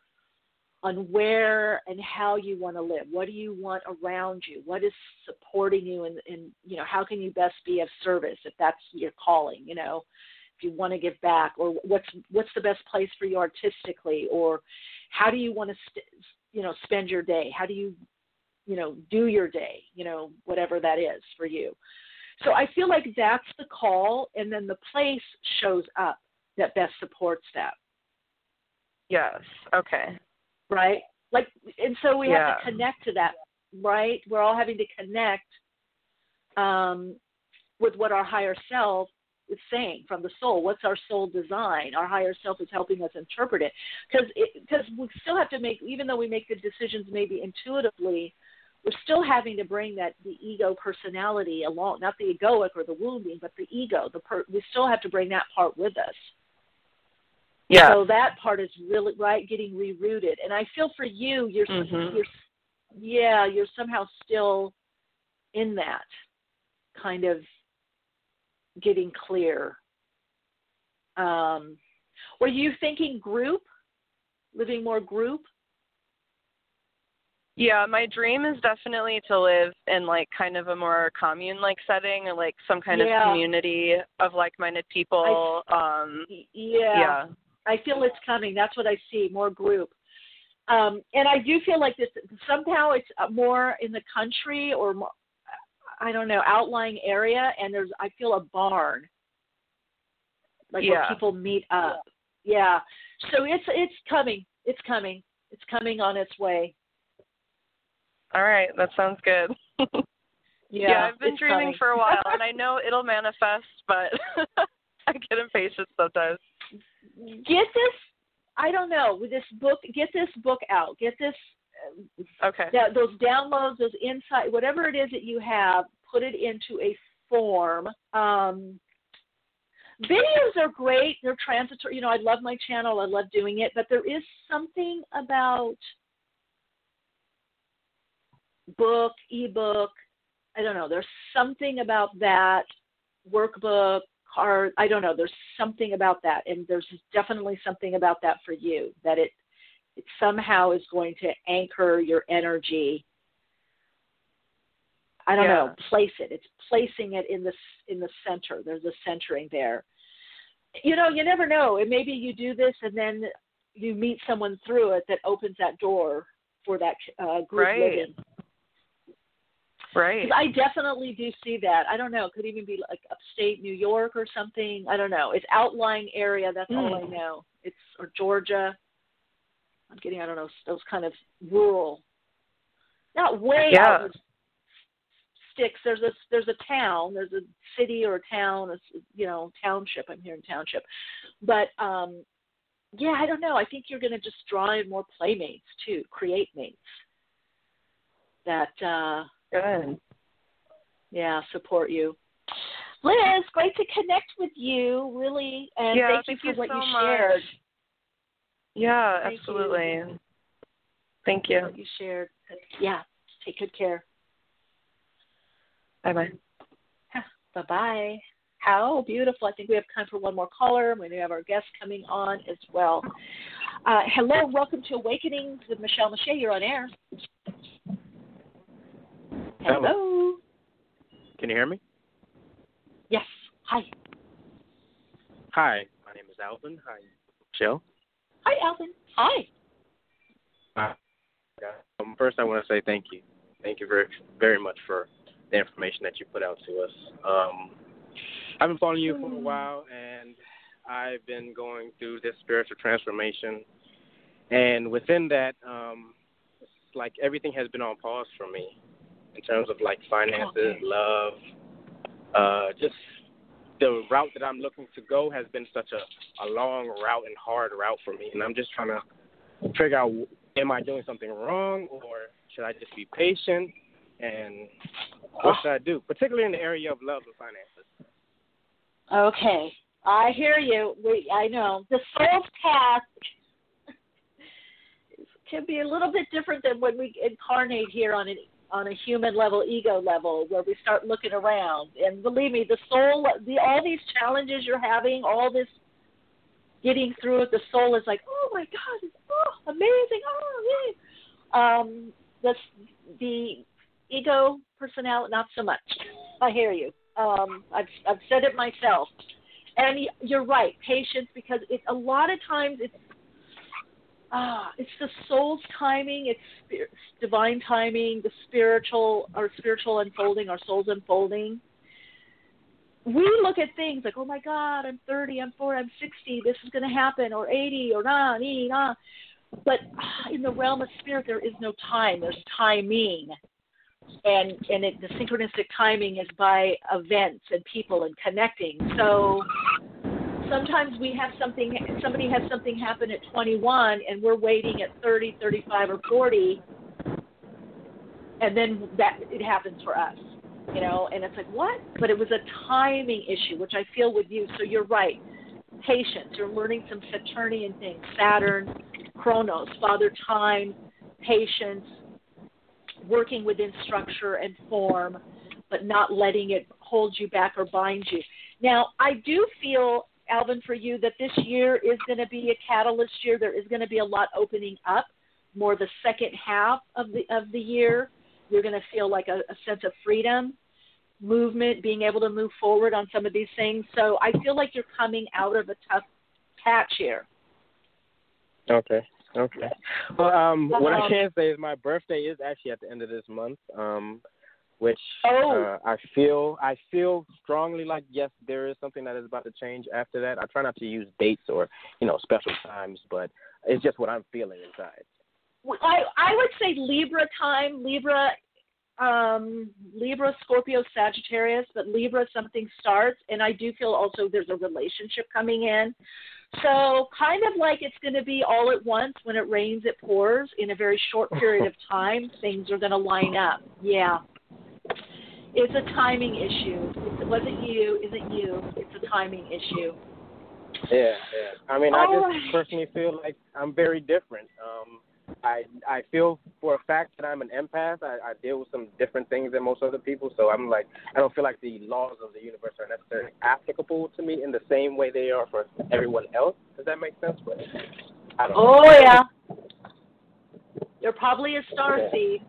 on where and how you want to live. What do you want around you? What is supporting you and, and you know, how can you best be of service if that's your calling, you know, if you want to give back or what's what's the best place for you artistically or how do you want to st- you know, spend your day? How do you you know, do your day, you know, whatever that is for you. So I feel like that's the call and then the place shows up that best supports that Yes. Okay. Right? Like, and so we Yeah. have to connect to that, right? We're all having to connect um, with what our higher self is saying from the soul. What's our soul design? Our higher self is helping us interpret it because because we still have to make, even though we make the decisions maybe intuitively, we're still having to bring that the ego personality along, not the egoic or the wounding, but the ego. The per, we still have to bring that part with us. Yeah. So that part is really right, getting rerouted. And I feel for you, you're Mhm. you're yeah, you're somehow still in that kind of getting clear. Um, were you thinking group, living more group? Yeah, my dream is definitely to live in like kind of a more commune like setting or like some kind Yeah. of community of like minded people. um Yeah. yeah. I feel it's coming. That's what I see, more group. Um, and I do feel like this somehow it's uh, more in the country or more, I don't know, outlying area, and there's I feel a barn, like where people meet up. Yeah, yeah, so it's it's coming. It's coming. It's coming on its way. All right, that sounds good. Yeah, I've been dreaming coming. for a while and I know it'll manifest, but I get impatient sometimes. Get this. I don't know with this book. Get this book out. Get this Okay. that those downloads, those insight, whatever it is that you have, put it into a form. Um, videos are great; they're transitory. You know, I love my channel. I love doing it, but there is something about book, ebook. I don't know. There's something about that workbook, card. I don't know. There's something about that, and there's definitely something about that for you that it it somehow is going to anchor your energy. I don't know, place it. It's placing it in the in the center. There's a centering there. You know, you never know. And maybe you do this, and then you meet someone through it that opens that door for that uh, group Right. living. Right. I definitely do see that. I don't know. It could even be like upstate New York or something. I don't know. It's outlying area. That's all I Mm. know. It's or Georgia. I'm getting I don't know those kind of rural, not way Yeah. out in the sticks. There's a there's a town. There's a city or a town. A, s- you know township. I'm hearing township, but um, yeah, I don't know. I think you're going to just draw in more playmates too, create mates that uh, Good. yeah support you. Liz, great to connect with you, really, and Yeah, thank, thank you for you what so you much. shared. Yeah, Thank you. absolutely. Thank you. What you shared. Yeah, take good care. Bye bye. Bye bye. How beautiful. I think we have time for one more caller. We have our guest coming on as well. Uh, hello, welcome to Awakenings with Michele Meiche. You're on air. Hello. Can you hear me? Yes. Hi. Hi, my name is Alvin. Hi, Michele. Hi, Alvin. Hi. Um, first, I want to say thank you. Thank you very, very much for the information that you put out to us. Um, I've been following you for a while, and I've been going through this spiritual transformation. And within that, um, it's like everything has been on pause for me in terms of like finances, love, uh, just the route that I'm looking to go has been such a, a long route and hard route for me, and I'm just trying to figure out am I doing something wrong or should I just be patient and what should I do, particularly in the area of love and finances. Okay. I hear you. We I know. The soul's path can be a little bit different than when we incarnate here on an on a human level, ego level, where we start looking around. And believe me, the soul, the all these challenges you're having, all this getting through it, the soul is like, oh my God, it's, oh amazing, oh yay. Um, the the ego personality, not so much. I hear you. Um, I've I've said it myself, and you're right. Patience, because it a lot of times it's ah, it's the soul's timing, it's divine timing, the spiritual, our spiritual unfolding, our soul's unfolding. We look at things like, oh my God, I'm 30, I'm 40, I'm 60, this is going to happen, or 80, or nah, nee, nah. But ah, in the realm of spirit, there is no time. There's timing, and and it, the synchronistic timing is by events and people and connecting. So sometimes we have something somebody has something happen at 21 and we're waiting at 30 35 or 40 and then that it happens for us you know? And it's like what? But it was a timing issue which i feel with you. So you're right. Patience. You're learning some saturnian things. Saturn chronos father time patience working within structure and form but not letting it hold you back or bind you. Now i do feel Alvin, for you that this year is going to be a catalyst year. There is going to be a lot opening up, more the second half of the of the year. You're going to feel like a, a sense of freedom, movement, being able to move forward on some of these things. So I feel like you're coming out of a tough patch here. Okay. Okay. Well, um, what I Um, can say is my birthday is actually at the end of this month. Um, which Oh. uh, I feel I feel strongly like yes, there is something that is about to change after that. I try not to use dates or you know special times, but it's just what I'm feeling inside. I I would say Libra time, Libra, um, Libra, Scorpio, Sagittarius, but Libra something starts, and I do feel also there's a relationship coming in. So kind of like it's going to be all at once. When it rains, it pours. In a very short period of time, things are going to line up. Yeah. It's a timing issue. It wasn't you, isn't you. It's a timing issue. Yeah, yeah. I mean, I just right. personally feel like I'm very different. Um, I I feel for a fact that I'm an empath. I, I deal with some different things than most other people, so I'm like I don't feel like the laws of the universe are necessarily applicable to me in the same way they are for everyone else. Does that make sense? But I don't know. Oh yeah. You're probably a star Yeah. seed.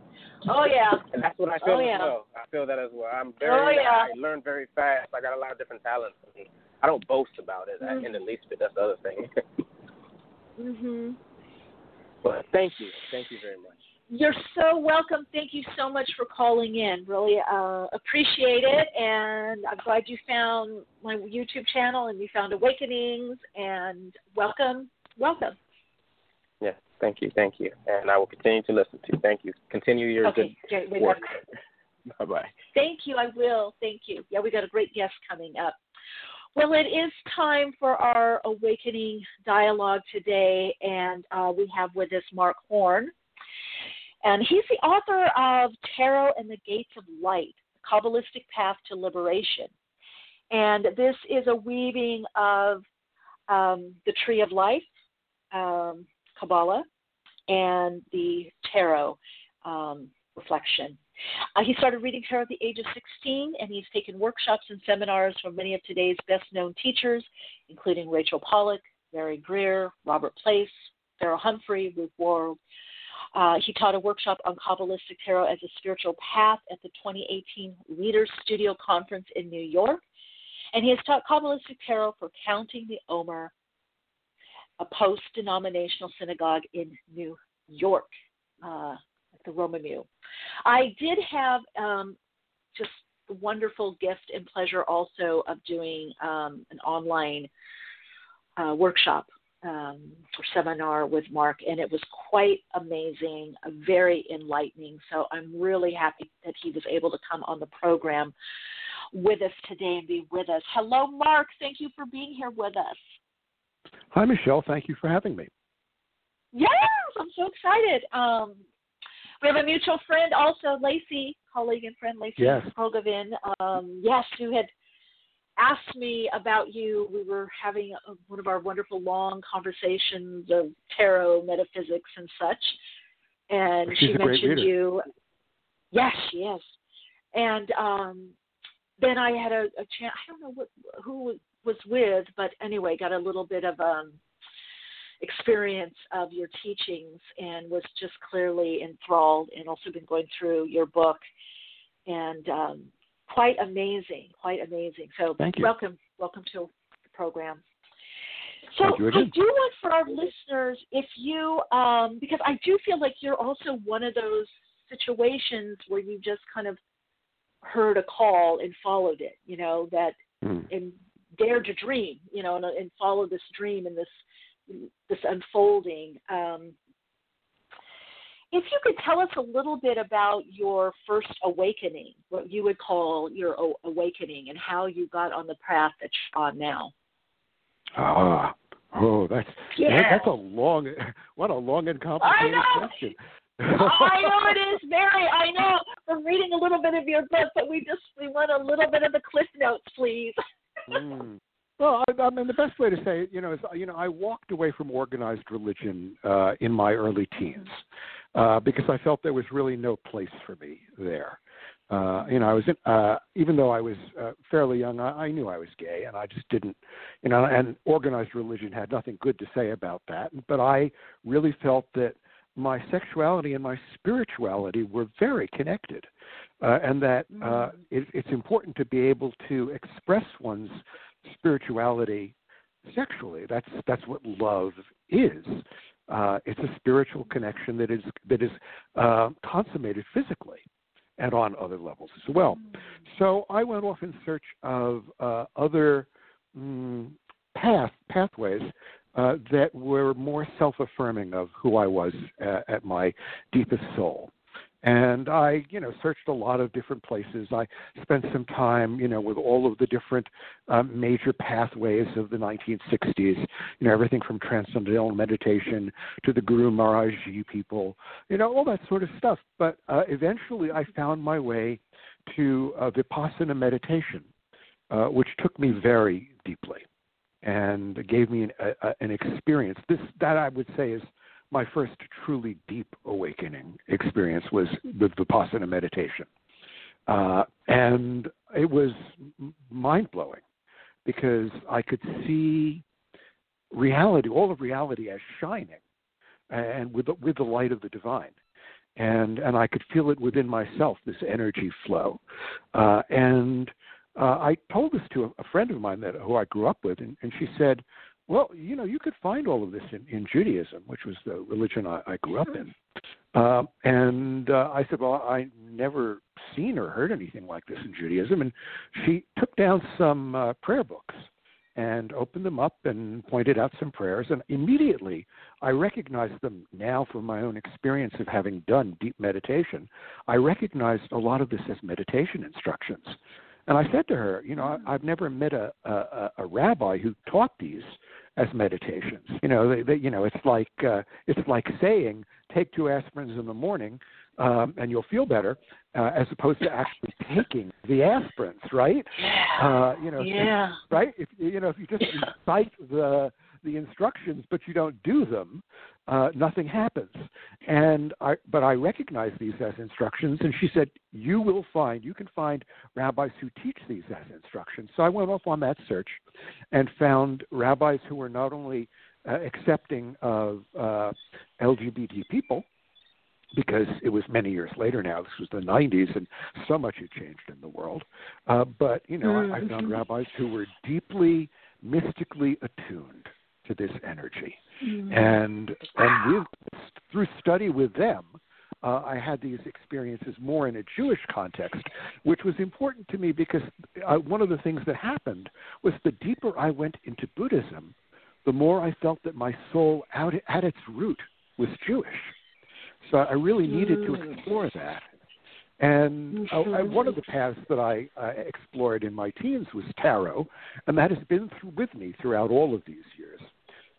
Oh yeah. And that's what I feel Oh, as yeah. well. I feel that as well. I'm very Oh, yeah. I learn very fast. I got a lot of different talents. I don't boast about it Mm. in the least bit. That's the other thing. Mhm. but thank you. Thank you very much. You're so welcome. Thank you so much for calling in. Really uh, appreciate it, and I'm glad you found my YouTube channel and you found Awakenings. And welcome, welcome. Thank you, thank you, and I will continue to listen to you. Thank you. Continue your Okay, great. good We work. Bye bye. Thank you. I will. Thank you. Yeah, we got a great guest coming up. Well, it is time for our awakening dialogue today, and uh, we have with us Mark Horn. And he's the author of Tarot and the Gates of Light The Kabbalistic Path to Liberation. And this is a weaving of um, the Tree of Life, um, Kabbalah, and the Tarot um, reflection. Uh, he started reading tarot at the age of 16, and he's taken workshops and seminars from many of today's best known teachers, including Rachel Pollack, Mary Greer, Robert Place, Ferol Humphrey, Ruth Wald. Uh, he taught a workshop on Kabbalistic Tarot as a spiritual path at the 2018 Readers Studio Conference in New York. And he has taught Kabbalistic Tarot for Counting the Omer, a post denominational synagogue in New York. Uh, the Romemu. I did have um, just the wonderful gift and pleasure also of doing um, an online uh, workshop um, or seminar with Mark, and it was quite amazing, very enlightening. So I'm really happy that he was able to come on the program with us today and be with us. Hello, Mark. Thank you for being here with us. Hi, Michele. Thank you for having me. Yes, I'm so excited. Um, we have a mutual friend also, Lacey, colleague and friend Lacey yes. Rogovin. Um, yes, who had asked me about you. We were having a, one of our wonderful long conversations of tarot, metaphysics, and such. And She's she mentioned you. Yes, she is. And um, then I had a, a chance. I don't know what who was with, but anyway, got a little bit of um, experience of your teachings and was just clearly enthralled and also been going through your book and um, quite amazing, quite amazing. So Thank you. welcome, welcome to the program. So I do want for our listeners, if you, um, because I do feel like you're also one of those situations where you just kind of heard a call and followed it, you know, that Hmm. and dared to dream, you know, and, and follow this dream and this this unfolding. Um, if you could tell us a little bit about your first awakening, what you would call your awakening, and how you got on the path that you're on now. Ah, oh, that's Yeah. that, that's a long, what a long and complicated question. I know it is very. I know from reading a little bit of your book, but we just we want a little bit of the cliff notes, please. Mm. Well, I, I mean, the best way to say it, you know, is you know, I walked away from organized religion uh, in my early teens uh, because I felt there was really no place for me there. Uh, you know, I was in, uh, even though I was uh, fairly young, I, I knew I was gay, and I just didn't, you know, and organized religion had nothing good to say about that. But I really felt that my sexuality and my spirituality were very connected, uh, and that uh, it, it's important to be able to express one's spirituality sexually. That's that's what love is. Uh, it's a spiritual connection that is that is uh, consummated physically and on other levels as well. So I went off in search of uh, other mm, path pathways uh, that were more self-affirming of who I was uh, at my deepest soul. And I, you know, searched a lot of different places. I spent some time, you know, with all of the different um, major pathways of the 1960s. You know, everything from transcendental meditation to the Guru Maharaj people, you know, all that sort of stuff. But uh, eventually, I found my way to uh, vipassana meditation, uh, which took me very deeply and gave me an, a, an experience. This that I would say is my first truly deep awakening experience was with vipassana meditation, uh, and it was mind blowing because I could see reality, all of reality, as shining, and with the, with the light of the divine. And and I could feel it within myself, this energy flow, uh, and uh, I told this to a, a friend of mine that who I grew up with, and, and she said, "Well, you know, you could find all of this in, in Judaism, which was the religion I, I grew up in." Uh, and uh, I said, "Well, I never seen or heard anything like this in Judaism." And she took down some uh, prayer books and opened them up and pointed out some prayers. And immediately, I recognized them now from my own experience of having done deep meditation. I recognized a lot of this as meditation instructions And I said to her, you know, I, I've never met a, a a rabbi who taught these as meditations. You know, they, they, you know, it's like uh, it's like saying take two aspirins in the morning um, and you'll feel better, uh, as opposed to actually taking the aspirins, right? Yeah. Uh, you know, Yeah. right? If you know, if you just recite the the instructions but you don't do them, uh, nothing happens. And I, but I recognize these as instructions, and she said, "You will find, you can find rabbis who teach these as instructions." So I went off on that search, and found rabbis who were not only uh, accepting of uh, LGBT people, because it was many years later now. This was the 90s, and so much had changed in the world. Uh, but you know, I, I found Mhm. rabbis who were deeply mystically attuned to this energy, Mm. and and with through study with them. Uh, I had these experiences more in a Jewish context, which was important to me because uh, one of the things that happened was the deeper I went into Buddhism, the more I felt that my soul out at its root was Jewish. So I really needed to Mm. explore that. And I, Mhm. one of the paths that I uh, explored in my teens was tarot, and that has been through, with me throughout all of these years.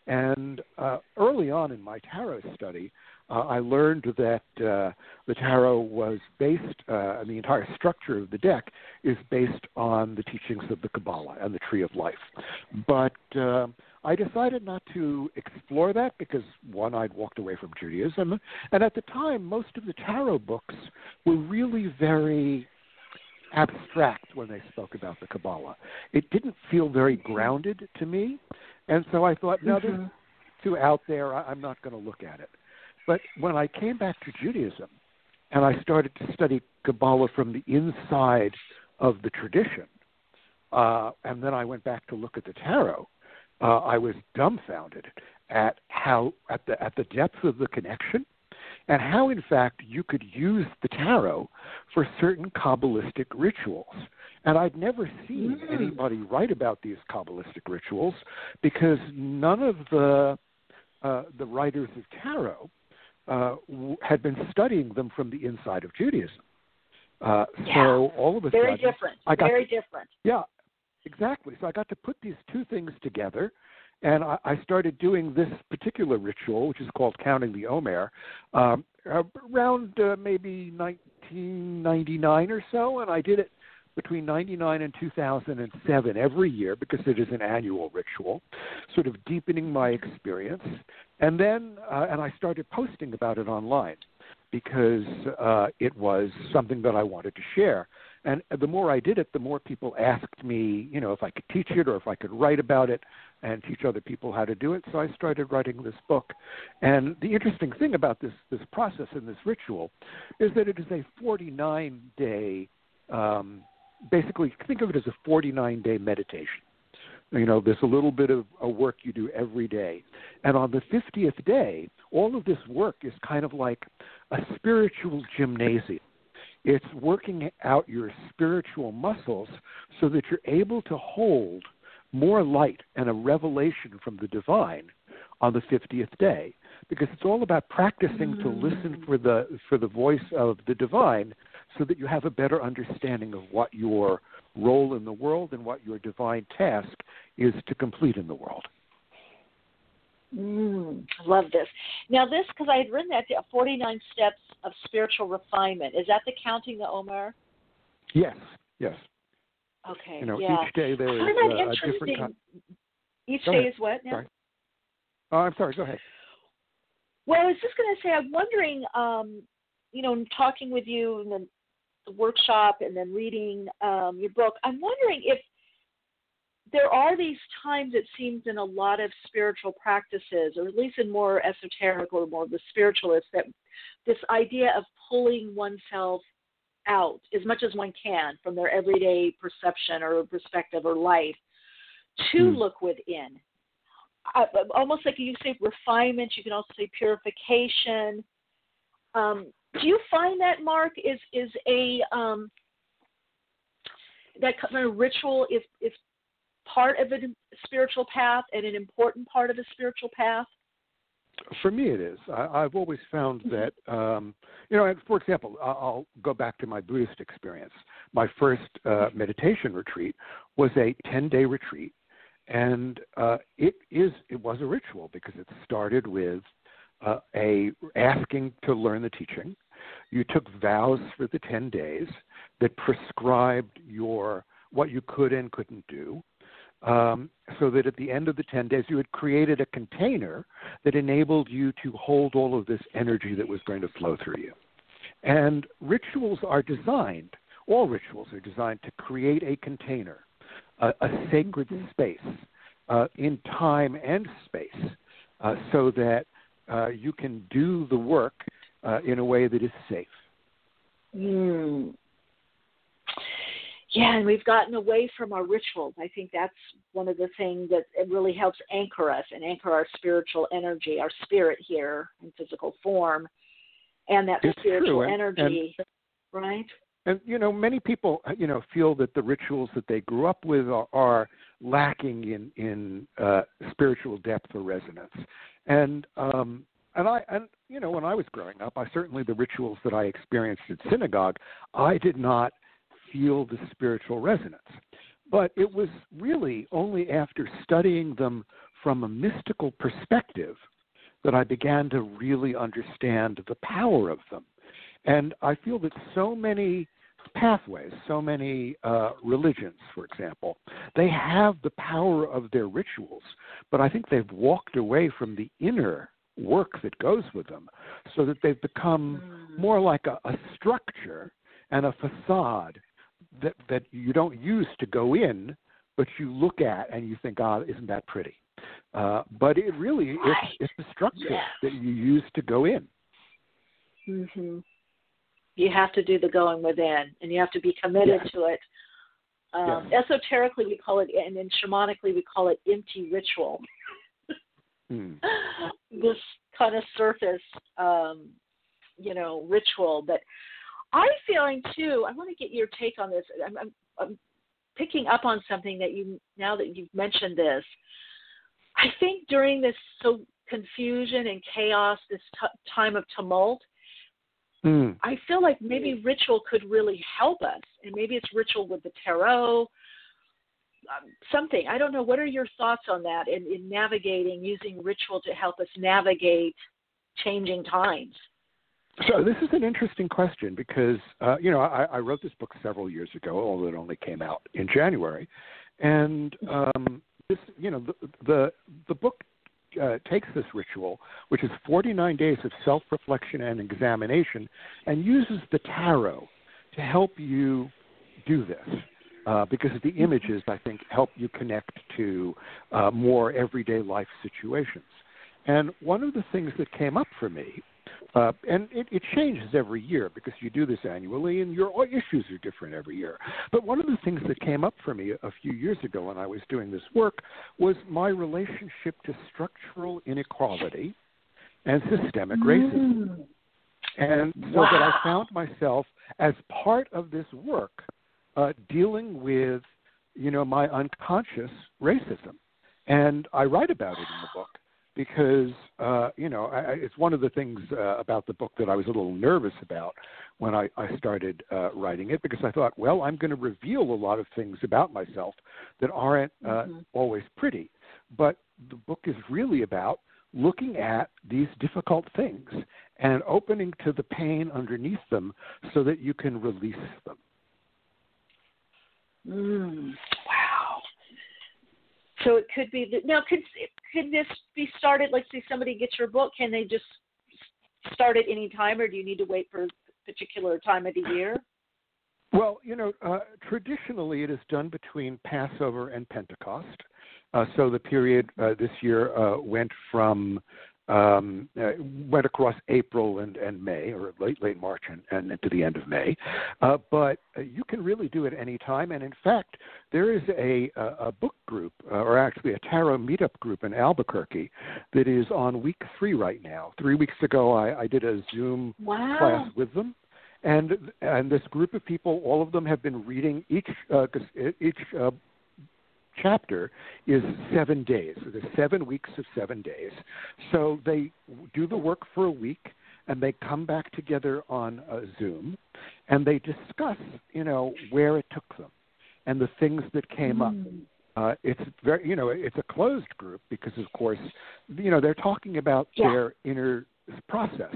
And uh, early on in my tarot study, uh, I learned that uh, the tarot was based, uh, and the entire structure of the deck is based on the teachings of the Kabbalah and the Tree of Life. But uh, I decided not to explore that because, one, I'd walked away from Judaism, and at the time, most of the tarot books were really very abstract when they spoke about the Kabbalah. It didn't feel very grounded to me, and so I thought, no, this is Mhm. too out there. I, I'm not going to look at it. But when I came back to Judaism and I started to study Kabbalah from the inside of the tradition, uh, and then I went back to look at the tarot, uh, I was dumbfounded at how at the at the depth of the connection, and how in fact you could use the tarot for certain Kabbalistic rituals. And I'd never seen Mm. anybody write about these Kabbalistic rituals because none of the uh, the writers of tarot uh, w- had been studying them from the inside of Judaism. Uh, So all of a Very sudden, different. I got Very to- different. yeah, exactly. So I got to put these two things together, and I, I started doing this particular ritual, which is called counting the Omer, um, around uh, maybe 1999 or so, and I did it between 99 and 2007 every year because it is an annual ritual, sort of deepening my experience. And then, uh, and I started posting about it online because uh, it was something that I wanted to share. And the more I did it, the more people asked me, you know, if I could teach it or if I could write about it and teach other people how to do it. So I started writing this book. And the interesting thing about this this process and this ritual is that it is a 49 day, um, basically think of it as a 49 day meditation. You know, there's a little bit of a work you do every day. And on the 50th day, all of this work is kind of like a spiritual gymnasium. It's working out your spiritual muscles so that you're able to hold more light and a revelation from the divine on the 50th day because it's all about practicing to listen mm. for the for the voice of the divine so that you have a better understanding of what your role in the world and what your divine task is to complete in the world. Mm, I love this. Now, this, because I had written that, 49 steps of spiritual refinement. Is that the counting the Omer? Yes, yes. Okay. You know, yeah. each day there is uh, a interesting. different. Con- Each Go day ahead. is what now? Sorry. Oh, I'm sorry. Go ahead. Well, I was just going to say, I'm wondering, um, you know, in talking with you in the, the workshop and then reading um, your book, I'm wondering if there are these times, it seems, in a lot of spiritual practices, or at least in more esoteric or more of the spiritualists, that this idea of pulling oneself out as much as one can from their everyday perception or perspective or life to Hmm. look within uh, almost like you say refinement. You can also say purification. Um, do you find that Mark is is a um, that kind of ritual is is part of a spiritual path and an important part of a spiritual path? For me, it is. I, I've always found that um, you know, for example, I'll go back to my Buddhist experience. My first uh, meditation retreat was a 10 day retreat, and uh, it is it was a ritual because it started with uh, a asking to learn the teaching. You took vows for the 10 days that prescribed your what you could and couldn't do um, so that at the end of the 10 days you had created a container that enabled you to hold all of this energy that was going to flow through you. And rituals are designed, all rituals are designed to create a container, a, a sacred mm-hmm. space uh, in time and space, uh, so that uh, you can do the work uh, in a way that is safe. Mm. Yeah, and we've gotten away from our rituals. I think that's one of the things that it really helps anchor us and anchor our spiritual energy, our spirit here in physical form, and that it's spiritual and, energy, and, right? And you know, many people, you know, feel that the rituals that they grew up with are, are lacking in in uh, spiritual depth or resonance. And um, and I and you know, when I was growing up, I certainly the rituals that I experienced at synagogue, I did not feel the spiritual resonance. But it was really only after studying them from a mystical perspective that I began to really understand the power of them. And I feel that so many pathways, so many uh, religions, for example, they have the power of their rituals, but I think they've walked away from the inner work that goes with them so that they've become mm. more like a, a structure and a facade that that you don't use to go in, but you look at and you think, ah, isn't that pretty? Uh, but it really right. it's it's the structure yes. that you use to go in. Mhm. You have to do the going within, and you have to be committed to it. Um. Esoterically, we call it, and then shamanically, we call it empty ritual. hmm. This kind of surface, um, you know, ritual that I'm feeling too. I want to get your take on this. I'm, I'm, I'm picking up on something that you now that you've mentioned this. I think during this so confusion and chaos, this t- time of tumult, mm. I feel like maybe ritual could really help us, and maybe it's ritual with the tarot, um, something. I don't know. What are your thoughts on that in, in navigating using ritual to help us navigate changing times? So this is an interesting question because uh, you know I, I wrote this book several years ago, although it only came out in January, and um, this you know the the, the book uh, takes this ritual, which is 49 days of self-reflection and examination, and uses the tarot to help you do this. Uh, because the images, I think, help you connect to uh, more everyday life situations. And one of the things that came up for me uh, and it, it changes every year because you do this annually and your issues are different every year. But one of the things that came up for me a few years ago when I was doing this work was my relationship to structural inequality and systemic racism. And so wow. that I found myself as part of this work uh, dealing with, you know, my unconscious racism. And I write about it in the book because uh, you know I, it's one of the things uh, about the book that I was a little nervous about when I, I started uh, writing it because I thought, well, I'm going to reveal a lot of things about myself that aren't uh, mm-hmm. always pretty. But the book is really about looking at these difficult things and opening to the pain underneath them so that you can release them. Mm, wow. So it could be now could could this be started? Like, say somebody gets your book, can they just start at any time, or do you need to wait for a particular time of the year? Well, you know, uh, traditionally it is done between Passover and Pentecost. Uh, so the period uh, this year uh, went from um, uh, went across April and, and May, or late late March and, and into the end of May. Uh, but uh, you can really do it any time. And in fact, there is a, a, a book group, uh, or actually a tarot meetup group in Albuquerque, that is on week three right now. Three weeks ago, I, I did a Zoom wow. class with them. And and this group of people, all of them have been reading each uh, each uh, chapter is seven days. So there's seven weeks of seven days. So they do the work for a week, and they come back together on uh, Zoom, and they discuss, you know, where it took them and the things that came up. Mm. Uh, it's very, you know, it's a closed group because, of course, you know, they're talking about Yeah. their inner process.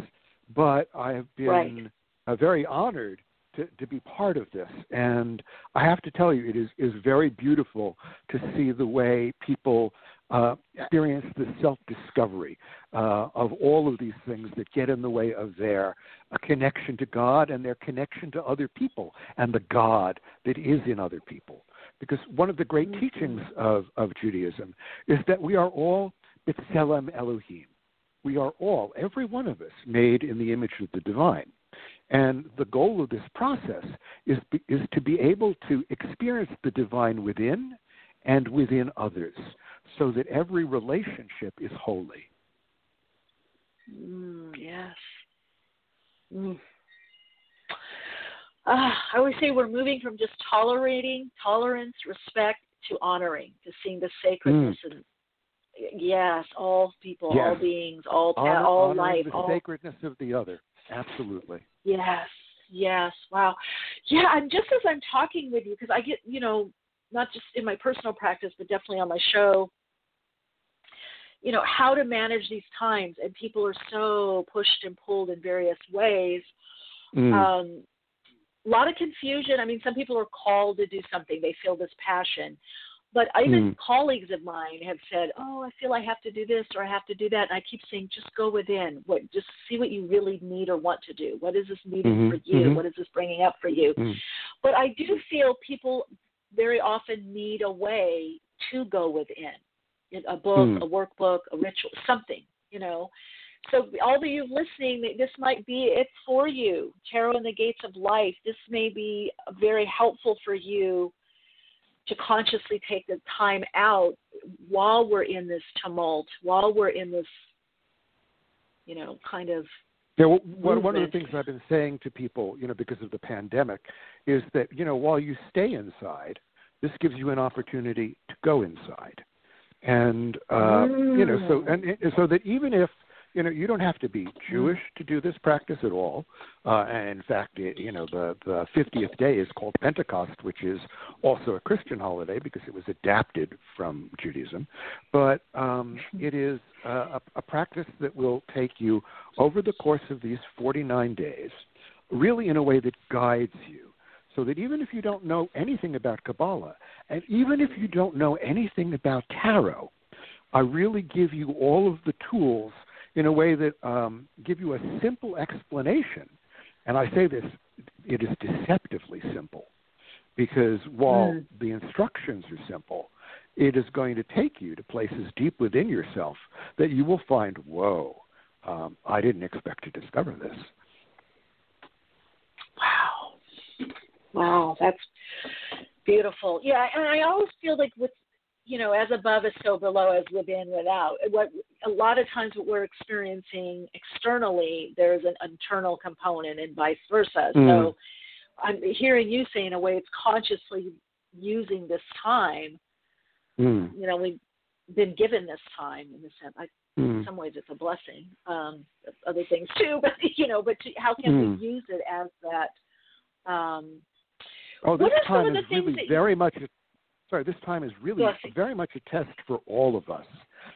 But I have been Right. uh, very honored to, to be part of this, and I have to tell you, it is is very beautiful to see the way people uh, experience the self discovery uh, of all of these things that get in the way of their uh, connection to God and their connection to other people and the God that is in other people. Because one of the great teachings of, of Judaism is that we are all B'Tselem Elohim. We are all, every one of us, made in the image of the divine. And the goal of this process is, is to be able to experience the divine within and within others so that every relationship is holy. Mm, yes. Mm. Ah, I always say we're moving from just tolerating, tolerance, respect to honoring, to seeing the sacredness and yes, all people, all beings, all Honor, all life, the all sacredness of the other. Absolutely. Yes, yes, wow. Yeah, and just as I'm talking with you, because I get, you know, not just in my personal practice, but definitely on my show, you know, how to manage these times. And people are so pushed and pulled in various ways. Mm. Um, a lot of confusion. I mean, some people are called to do something, they feel this passion. But even Mm. colleagues of mine have said, "Oh, I feel I have to do this or I have to do that," and I keep saying, "Just go within. What? Just see what you really need or want to do. What is this needing Mhm, for you? mhm. What is this bringing up for you?" Mm. But I do feel people very often need a way to go within, a book, Mm. a workbook, a ritual, something, you know. So all of you listening, this might be it for you. Tarot and the Gates of Light. This may be very helpful for you to consciously take the time out while we're in this tumult, while we're in this, you know, kind of Yeah, well, one, one of the things I've been saying to people, you know, because of the pandemic, is that you know while you stay inside, this gives you an opportunity to go inside, and uh, you know, so and, and so that even if you know you don't have to be Jewish to do this practice at all. Uh, and in fact, it, you know, the the 50th day is called Pentecost, which is also a Christian holiday because it was adapted from Judaism. But um, it is uh, a, a practice that will take you over the course of these 49 days, really in a way that guides you. So that even if you don't know anything about Kabbalah, and even if you don't know anything about tarot, I really give you all of the tools in a way that um, give you a simple explanation. And I say this, it is deceptively simple because while Mm. the instructions are simple, it is going to take you to places deep within yourself that you will find, whoa, um, I didn't expect to discover this. Wow. Wow, that's beautiful. Yeah, and I always feel like with you know, as above is so below as within without. What a lot of times what we're experiencing externally, there's an internal component and vice versa. Mm. So I'm hearing you say in a way it's consciously using this time. Mm. You know, we've been given this time in the sense I Mm. in some ways it's a blessing. Um, other things too, but you know, but to, how can Mm. we use it as that? Um, Oh, this what are some time of the is really very much. Sorry, this time is really Yes. very much a test for all of us.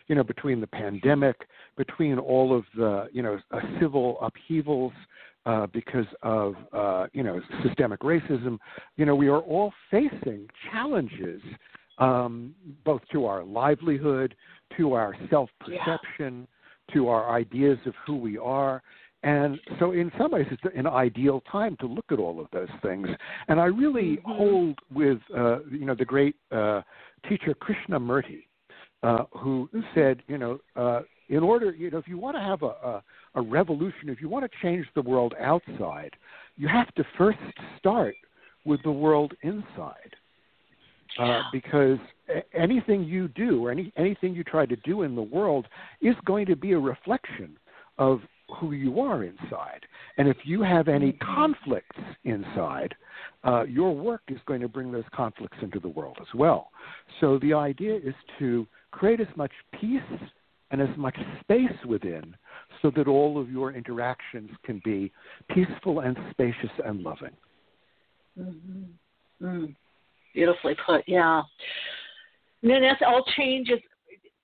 You know, between the pandemic, between all of the you know uh, civil upheavals uh, because of uh, you know systemic racism, you know we are all facing challenges um, both to our livelihood, to our self-perception, to our ideas of who we are. And so, in some ways, it's an ideal time to look at all of those things. And I really hold with, uh, you know, the great uh, teacher Krishnamurti, uh, who said, you know, uh, in order, you know, if you want to have a, a, a revolution, if you want to change the world outside, you have to first start with the world inside. Uh, because anything you do or any, anything you try to do in the world is going to be a reflection of who you are inside. And if you have any conflicts inside, uh, your work is going to bring those conflicts into the world as well. So the idea is to create as much peace and as much space within so that all of your interactions can be peaceful and spacious and loving. Mm-hmm. Mm. Beautifully put, yeah. And then that's all changes.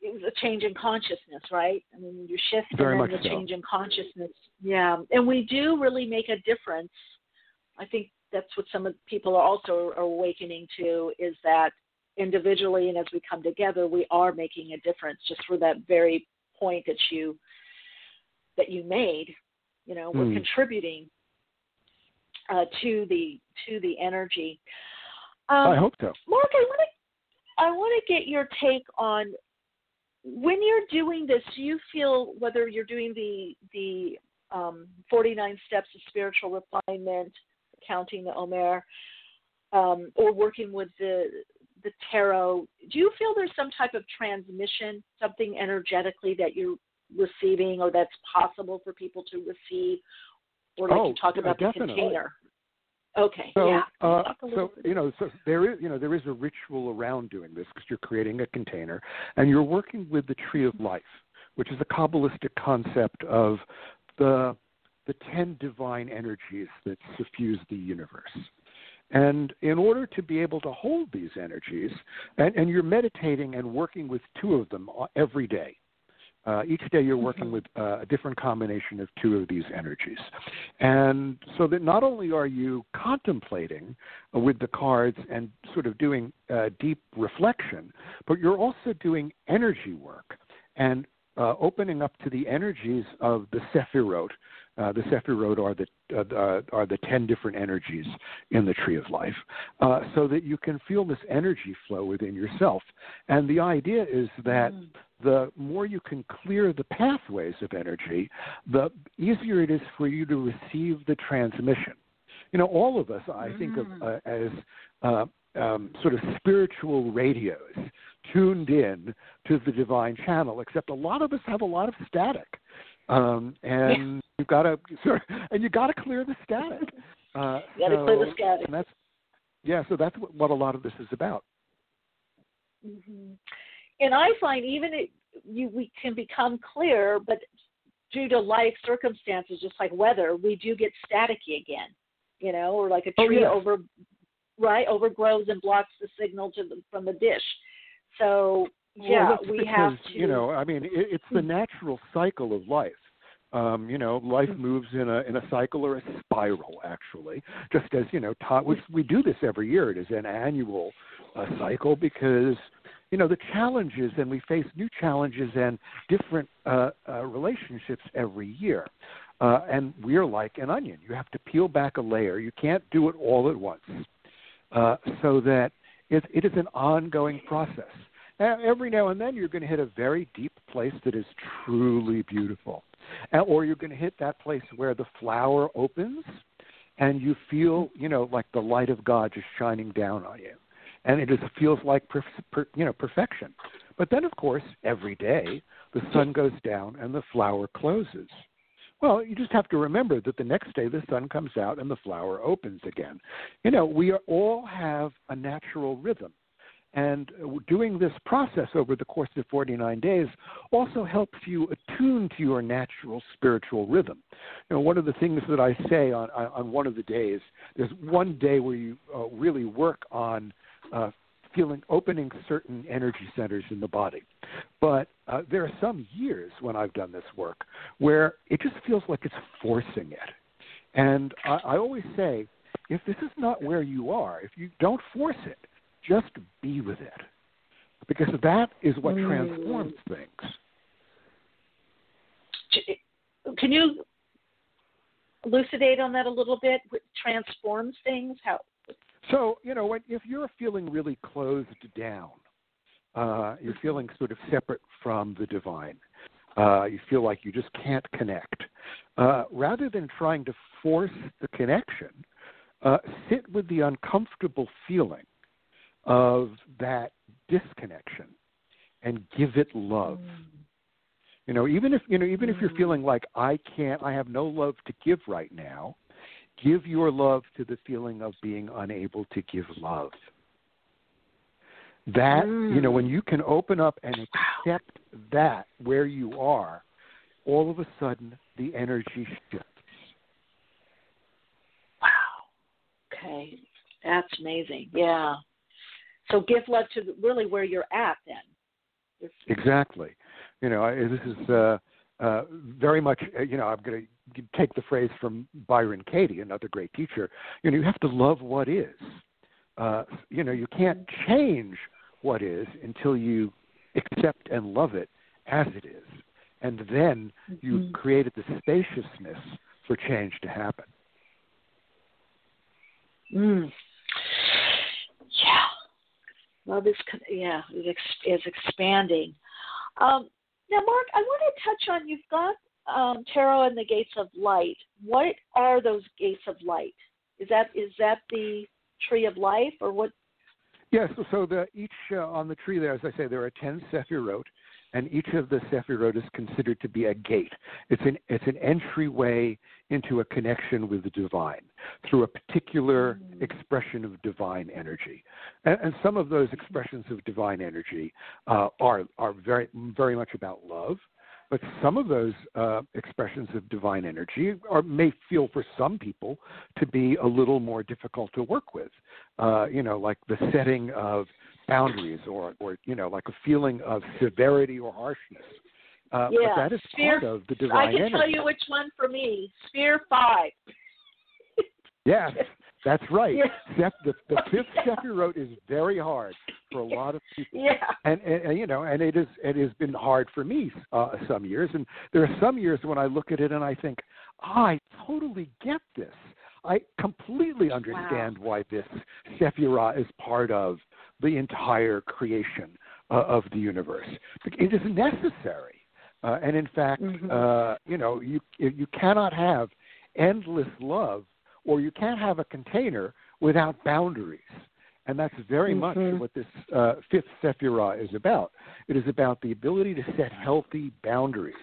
It was a change in consciousness, right? I mean, you shift Very and then the so. change in consciousness. Yeah, and we do really make a difference. I think that's what some of people are also awakening to is that individually and as we come together, we are making a difference just for that very point that you that you made. You know, we're Hmm. contributing uh, to the to the energy. Um, I hope so. Mark, I want to I want to get your take on when you're doing this. Do you feel whether you're doing the the um, 49 steps of spiritual refinement, counting the Omer, um, or working with the the tarot? Do you feel there's some type of transmission, something energetically that you're receiving, or that's possible for people to receive, or like Oh, you yeah, about the definitely. container? Okay, So, yeah. uh, Talk a little so you know, so there is, you know, there is a ritual around doing this because you're creating a container, and you're working with the tree of life, which is a kabbalistic concept of the the ten divine energies that suffuse the universe. And in order to be able to hold these energies, and, and you're meditating and working with two of them uh, every day. Uh, each day you're working with uh, a different combination of two of these energies. And so that not only are you contemplating uh, with the cards and sort of doing uh, deep reflection, but you're also doing energy work and uh, opening up to the energies of the Sephirot. Uh, the Sephirot are the uh, uh, are the ten different energies in the tree of life, uh, so that you can feel this energy flow within yourself. And the idea is that the more you can clear the pathways of energy, the easier it is for you to receive the transmission. You know, all of us, I think of uh, as uh, um, sort of spiritual radios tuned in to the divine channel, except a lot of us have a lot of static. Um, and you've got to, and you got to clear the static. Uh, You gotta clear the static. And that's, yeah, so that's what, what a lot of this is about. hmm And I find even it, you we can become clear, but due to life circumstances, just like weather, we do get staticky again. You know, or like a Oh, tree yes. over right overgrows and blocks the signal to the, from the dish. So yeah, well, we because, have to. You know, I mean, it, it's the natural cycle of life. Um, you know, life moves in a in a cycle or a spiral, actually. Just as you know, ta- we, do this every year. It is an annual uh, cycle because you know the challenges, and we face new challenges and different uh, uh, relationships every year. Uh, and we're like an onion. You have to peel back a layer. You can't do it all at once. Uh, so that it, it is an ongoing process. Now, every now and then, you're going to hit a very deep place that is truly beautiful, or you're going to hit that place where the flower opens, and you feel, you know, like the light of God just shining down on you, and it just feels like, per, per, you know, perfection. But then, of course, every day the sun goes down and the flower closes. Well, you just have to remember that the next day the sun comes out and the flower opens again. You know, we are, all have a natural rhythm. And uh, doing this process over the course of 49 days also helps you attune to your natural spiritual rhythm. You know, one of the things that I say on, on on one of the days, there's one day where you uh, really work on uh, feeling opening certain energy centers in the body. But uh, there are some years when I've done this work where it just feels like it's forcing it. And I, I always say, if this is not where you are, if you don't force it, just be with it. Because that is what Mm. transforms things. Can you elucidate on that a little bit? What transforms things? How? So, you know, when, if you're feeling really closed down, uh, you're feeling sort of separate from the divine, uh, you feel like you just can't connect, uh, rather than trying to force the connection, uh, sit with the uncomfortable feeling of that disconnection and give it love. You know, even if you know, even if you're feeling like I can't, I have no love to give right now, give your love to the feeling of being unable to give love. That Mm. you know, when you can open up and accept that where you are, all of a sudden the energy shifts. Wow. Okay. That's amazing. Yeah. So give love to really where you're at then. Exactly. You know, I, this is uh, uh, very much. uh, You know, I'm going to take the phrase from Byron Katie, another great teacher. You know, you have to love what is. Uh, you know, you can't change what is until you accept and love it as it is, and then you've Mhm. created the spaciousness for change to happen. Mm. Yeah. Love is yeah is is expanding. Um, now, Mark, I want to touch on you've got um, tarot and the gates of light. What are those gates of light? Is that is that the tree of life or what? Yes, so, so the each uh, on the tree there, as I say, there are ten sephirot, and each of the sephirot is considered to be a gate. It's an it's an entryway into a connection with the divine through a particular expression of divine energy, and, and some of those expressions of divine energy uh, are are very very much about love. But some of those uh, expressions of divine energy are, may feel for some people to be a little more difficult to work with. Uh, you know, like the setting of boundaries, or, or you know, like a feeling of severity or harshness. Uh, yeah, but that is sphere, part of the divine I can energy. tell you which one for me. Sphere five. Yes, that's right. Yeah. The, the fifth Sephirot is very hard for a lot of people. Yeah. And, and, and you know, and it is it has been hard for me uh, some years, and there are some years when I look at it and I think, "Ah, I totally get this. I completely understand why this Sephirah is part of the entire creation uh, of the universe. It is necessary, uh, and in fact, uh, you know, you you cannot have endless love, or you can't have a container without boundaries. And that's very much Mhm. what this uh, fifth Sephirah is about. It is about the ability to set healthy boundaries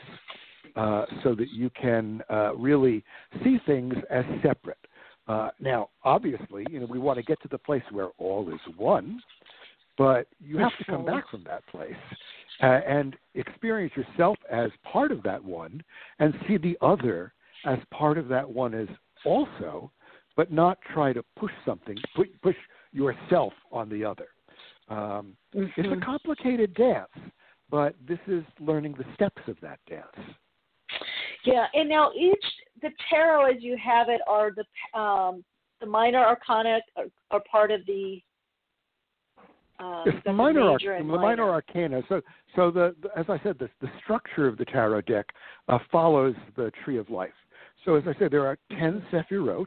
uh, so that you can uh, really see things as separate. Uh, now, obviously, you know, we want to get to the place where all is one, but you have to come back from that place uh, and experience yourself as part of that one and see the other as part of that one as also, but not try to push something, push yourself on the other. Um, It's Mhm. a complicated dance, but this is learning the steps of that dance. Yeah, and now each the tarot as you have it are the um, the minor arcana are, are part of the. Yes, the minor, arc- the minor arcana. So, so the, the as I said, the, the structure of the tarot deck uh, follows the tree of life. So, as I said, there are ten sephirot,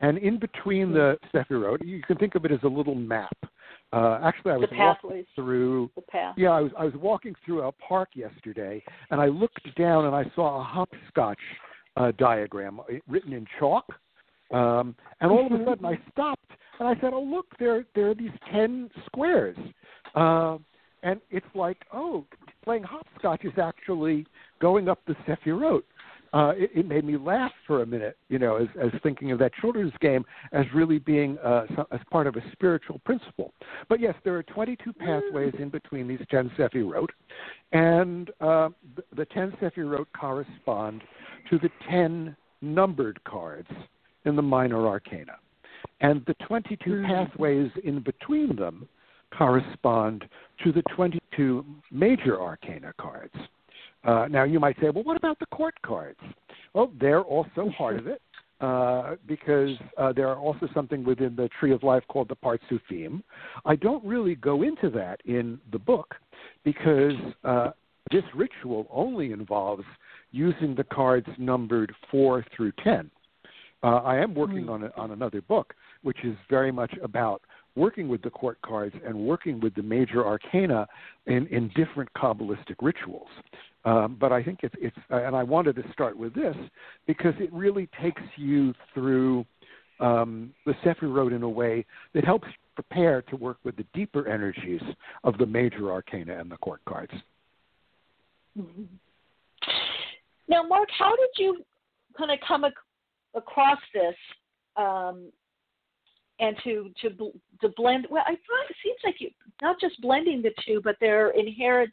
and in between the sephirot, you can think of it as a little map. Uh, actually, I was walking through. The path. Yeah, I was I was walking through a park yesterday, and I looked down and I saw a hopscotch uh, diagram uh, written in chalk. Um, and all of a sudden, I stopped and I said, "Oh, look! There, there are these ten squares." Uh, and it's like, oh, playing hopscotch is actually going up the Sephirot. Uh, it, it made me laugh for a minute, you know, as, as thinking of that children's game as really being uh, as part of a spiritual principle. But yes, there are 22 pathways in between these 10 Sephirot, and uh, the, the 10 Sephirot correspond to the 10 numbered cards in the minor arcana. And the 22 pathways in between them correspond to the 22 major arcana cards. Uh, now, you might say, well, what about the court cards? Well, they're also part of it uh, because uh, there are also something within the Tree of Life called the Partsufim. I don't really go into that in the book because uh, this ritual only involves using the cards numbered 4 through 10. Uh, I am working on, a, on another book, which is very much about working with the court cards and working with the major arcana in, in different Kabbalistic rituals. Um, but I think it's, it's, and I wanted to start with this because it really takes you through um, the Sephirot in a way that helps prepare to work with the deeper energies of the major arcana and the court cards. Mhm. Now, Mark, how did you kind of come ac- across this? Um, and to to to blend. Well, I thought it seems like you not just blending the two, but they're inherent.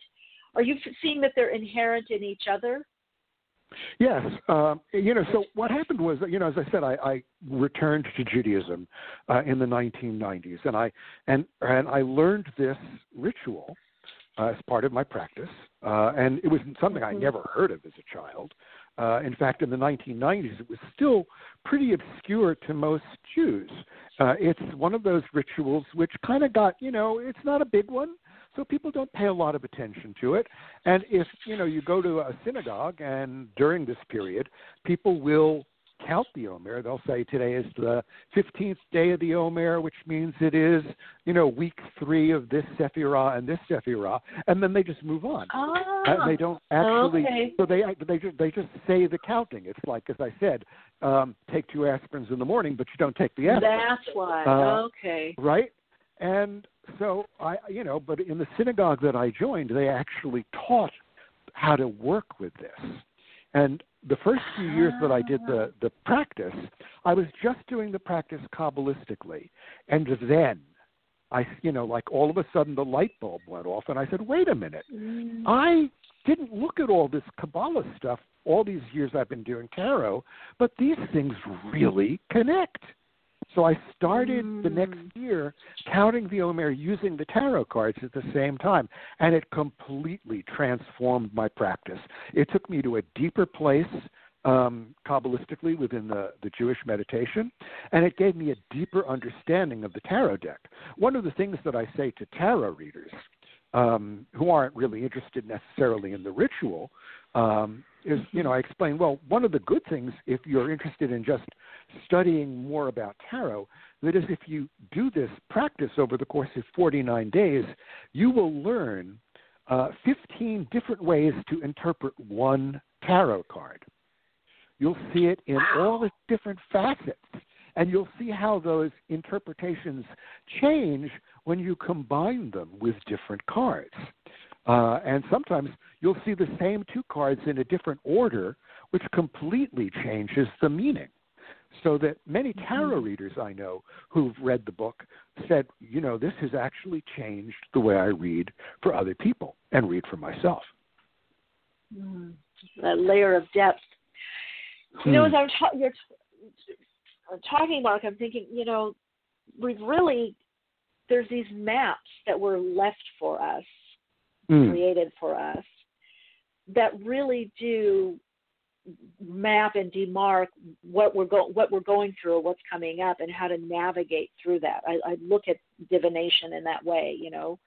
Are you seeing that they're inherent in each other? Yes, um, you know. So what happened was, you know, as I said, I, I returned to Judaism uh, in the 1990s, and I and and I learned this ritual uh, as part of my practice, uh, and it was something I Mm-hmm. never heard of as a child. Uh, in fact, in the 1990s, it was still pretty obscure to most Jews. Uh, it's one of those rituals which kind of got, you know, it's not a big one, so people don't pay a lot of attention to it. And if you know you go to a synagogue, and during this period, people will count the Omer. They'll say today is the 15th day of the Omer, which means it is, you know, week three of this Sephirah and this Sephirah, and then they just move on. Ah, And they don't actually. okay. So they they just they just say the counting. It's like as I said, um, take two aspirins in the morning, but you don't take the aspirin. That's why. Uh, okay. right? And so I, you know, but in the synagogue that I joined, they actually taught how to work with this. And the first few years that I did the the practice, I was just doing the practice kabbalistically, and then I, you know, like all of a sudden the light bulb went off, and I said, wait a minute, mm. I didn't look at all this Kabbalah stuff all these years I've been doing tarot, but these things really connect. So I started the next year counting the Omer using the tarot cards at the same time, and it completely transformed my practice. It took me to a deeper place um, Kabbalistically within the, the Jewish meditation, and it gave me a deeper understanding of the tarot deck. One of the things that I say to tarot readers um, who aren't really interested necessarily in the ritual um, is, you know, I explain, well, one of the good things if you're interested in just studying more about tarot, that is if you do this practice over the course of 49 days, you will learn uh, 15 different ways to interpret one tarot card. You'll see it in all its different facets, and you'll see how those interpretations change when you combine them with different cards. Uh, and sometimes you'll see the same two cards in a different order, which completely changes the meaning. So that many tarot readers I know who've read the book said, you know, this has actually changed the way I read for other people and read for myself. Mm, that layer of depth. You know, as Hmm. I'm ta- you're t- talking, Mark, I'm thinking, you know, we've really there's these maps that were left for us, Mm. created for us, that really do map and demark what we're go- what we're going through what's coming up and how to navigate through that. I, I look at divination in that way, you know,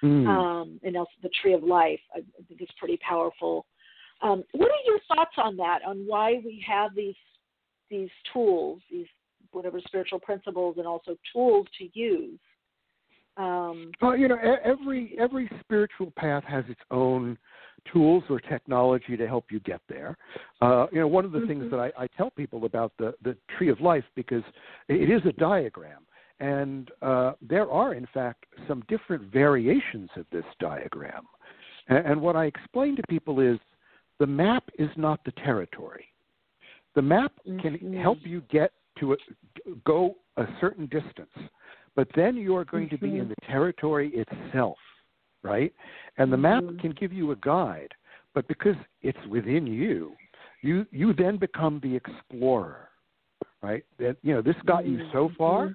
Mm. um, and also the tree of life. I I think it's pretty powerful. Um, what are your thoughts on that? On why we have these these tools, these whatever spiritual principles, and also tools to use. Um, Well, you know, every every spiritual path has its own tools or technology to help you get there. Uh, you know, one of the things that I, I tell people about the the tree of life because it is a diagram, and uh, there are in fact some different variations of this diagram. And, and what I explain to people is the map is not the territory. The map can help you get to a, go a certain distance, but then you are going to be in the territory itself, right? And the map can give you a guide, but because it's within you, you you then become the explorer, right? That you know this got you so far,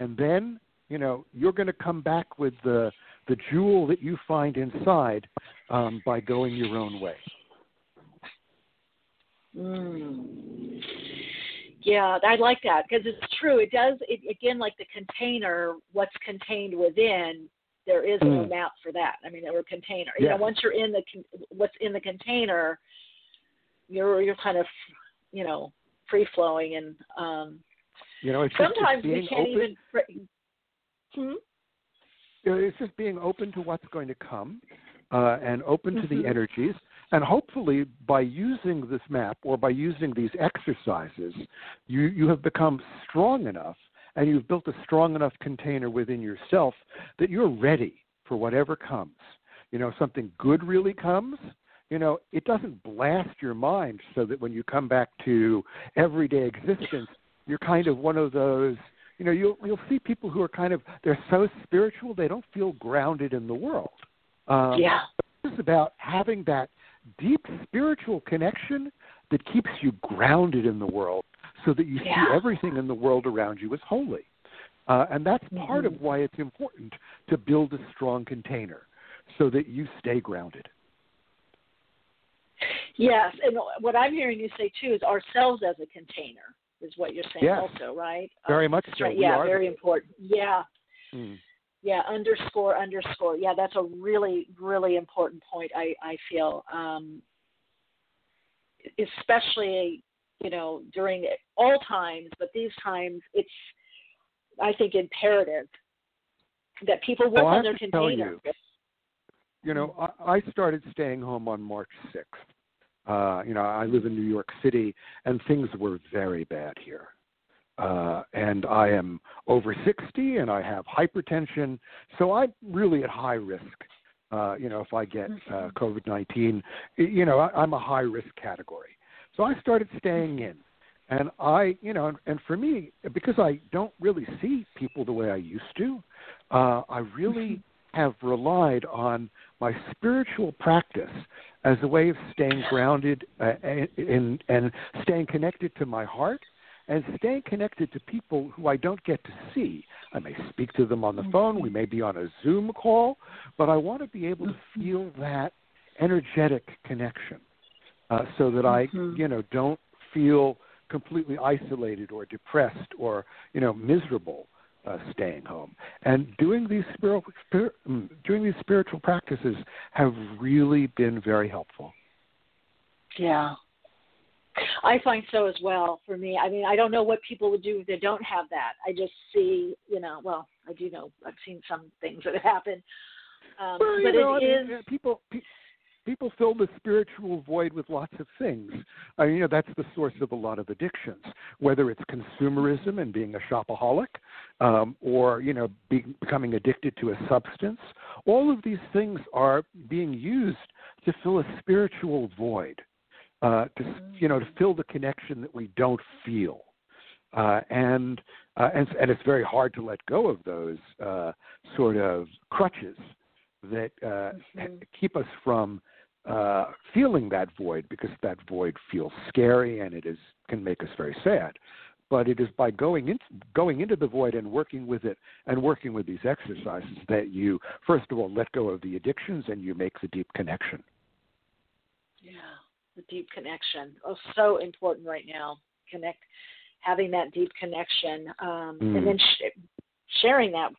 and then you know you're going to come back with the the jewel that you find inside um, by going your own way. Mm. Yeah, I like that because it's true. It does it, again, like the container. What's contained within, there is no Mm. map for that. I mean, or container. You know, once you're in the what's in the container, you're you're kind of, you know, free flowing and um, You know, it's just, sometimes being we can't open. even. Hmm? you know, it's just being open to what's going to come uh, and open to the Mhm. energies. And hopefully, by using this map or by using these exercises, you, you have become strong enough and you've built a strong enough container within yourself that you're ready for whatever comes. You know, something good really comes. You know, it doesn't blast your mind so that when you come back to everyday existence, you're kind of one of those you know, you'll you'll see people who are kind of they're so spiritual they don't feel grounded in the world. Um, Yeah. It's about having that deep spiritual connection that keeps you grounded in the world, so that you Yeah. see everything in the world around you as holy. Uh, and that's part of why it's important to build a strong container, so that you stay grounded. Yes, and what I'm hearing you say too is ourselves as a container is what you're saying Yes. also, right? Very Um, much so. right, yeah, very important. Yeah. Mm. Yeah, underscore underscore. Yeah, that's a really really important point. I I feel, um, especially you know during all times, but these times it's I think imperative that people work Well, on their have to tell container. you, You know, I, I started staying home on March 6th. Uh, you know, I live in New York City, and things were very bad here. Uh, and I am over 60, and I have hypertension, so I'm really at high risk. Uh, you know, if I get uh, COVID 19, you know, I, I'm a high risk category. So I started staying in. And I, you know, and, and for me, because I don't really see people the way I used to, uh, I really have relied on my spiritual practice as a way of staying grounded uh, in, and staying connected to my heart and staying connected to people who I don't get to see. I may speak to them on the phone, we may be on a Zoom call, but I want to be able to feel that energetic connection uh, so that I, you know, don't feel completely isolated or depressed or, you know, miserable uh, staying home. And doing these spiritual spir- mm, doing these spiritual practices have really been very helpful. Yeah. I find so as well for me. I mean, I don't know what people would do if they don't have that. I just see, you know, well, I do know I've seen some things that happen. Um, well, you but know, it I mean, uh, people. Pe- People fill the spiritual void with lots of things. I mean, you know, that's the source of a lot of addictions, whether it's consumerism and being a shopaholic, um, or you know, be, becoming addicted to a substance. All of these things are being used to fill a spiritual void, uh, to you know, to fill the connection that we don't feel. Uh, and, uh, and and it's very hard to let go of those uh, sort of crutches that uh, keep us from uh, feeling that void because that void feels scary and it is can make us very sad. But it is by going into going into the void and working with it and working with these exercises that you first of all let go of the addictions and you make the deep connection. Yeah, the deep connection. Oh, so important right now. Connect, having that deep connection, um, Mm. and then sh- sharing that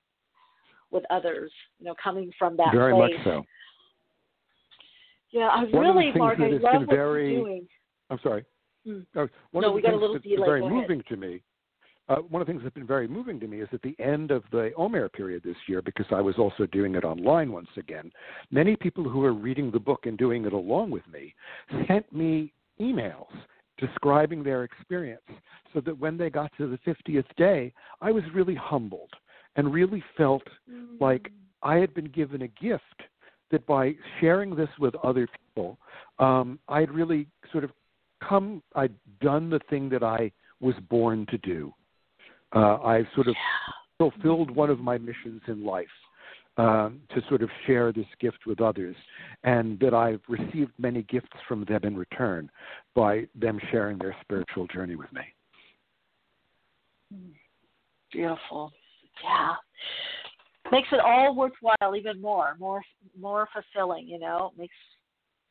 with others. You know, coming from that very place. much so. Yeah, I One really, Mark, I love what very- you're doing. I'm sorry. Mm. One No, of we got a little delay. very Go ahead. moving to me. Uh, one of the things that's been very moving to me is at the end of the Omer period this year, because I was also doing it online once again. Many people who are reading the book and doing it along with me sent me emails describing their experience, so that when they got to the 50th day, I was really humbled and really felt like I had been given a gift that by sharing this with other people, um, I'd really sort of come, I'd done the thing that I was born to do. Uh, I've sort of fulfilled one of my missions in life um, to sort of share this gift with others, and that I've received many gifts from them in return by them sharing their spiritual journey with me. Beautiful. Yeah. Makes it all worthwhile even more, more more fulfilling, you know. Makes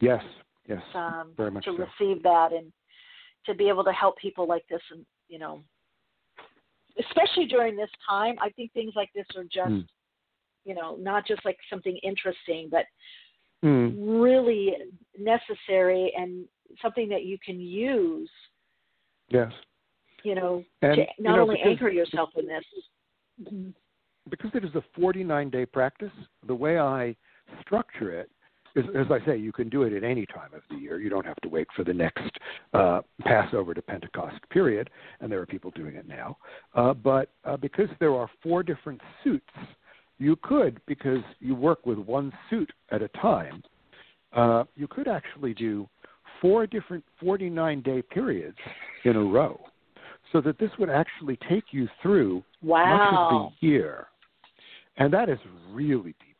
Yes, yes, um very much to so. receive that and to be able to help people like this and you know especially during this time, I think things like this are just Mm. you know, not just like something interesting, but Mm. really necessary and something that you can use, Yes. you know, And, to you not know, only because- anchor yourself in this. because it is a 49 day practice, the way I structure it is, as I say, you can do it at any time of the year. You don't have to wait for the next uh, Passover to Pentecost period, and there are people doing it now. Uh, but uh, because there are four different suits, you could, because you work with one suit at a time, uh, you could actually do four different 49 day periods in a row. so that this would actually take you through wow. much of the year. And that is really deep.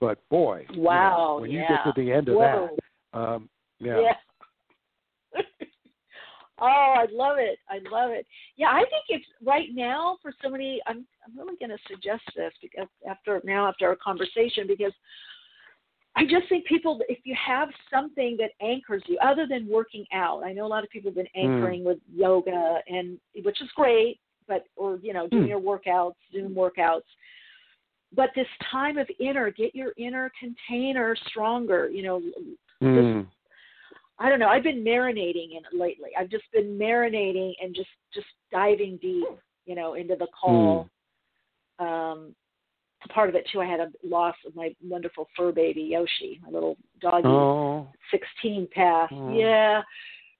But boy, wow, you know, when yeah. you get to the end of Whoa. that, um, yeah. yeah. oh, I love it. I love it. Yeah, I think it's right now for somebody. I'm I'm really going to suggest this because after now after our conversation because I just think people, if you have something that anchors you, other than working out, I know a lot of people have been anchoring mm. with yoga, and which is great, but or you know doing mm. your workouts, Zoom workouts. But this time of inner, get your inner container stronger. You know, mm. just, I don't know. I've been marinating in it lately. I've just been marinating and just just diving deep, you know, into the call. Um, part of it too, I had a loss of my wonderful fur baby Yoshi, my little doggy, oh. sixteen past. Oh. Yeah.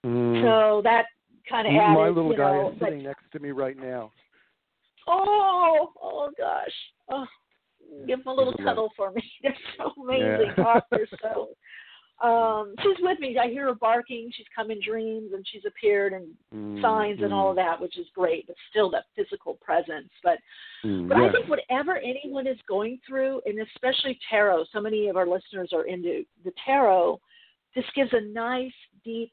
Mm. So that kind of added. My little you guy know, is sitting next to me right now. Oh, oh gosh. Oh, give him a little cuddle for me. They're so amazing. Yeah. They're so um she's with me. I hear her barking. She's come in dreams and she's appeared and mm, signs and all of that, which is great. But still, that physical presence. But mm, but yeah. I think whatever anyone is going through, and especially tarot, so many of our listeners are into the tarot. This gives a nice, deep,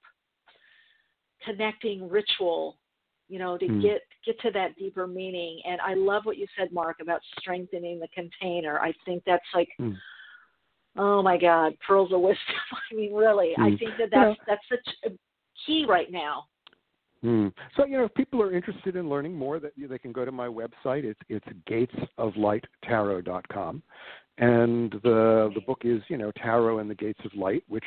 connecting ritual, you know, to Mm. get get to that deeper meaning. And I love what you said, Mark, about strengthening the container. I think that's like Mm. oh my god pearls of wisdom i mean really i Mm. think that that's that's such a key right now Mm. So you know, if people are interested in learning more, that they can go to my website. It's it's gatesoflighttarot.com, and the the book is you know Tarot and the Gates of Light, which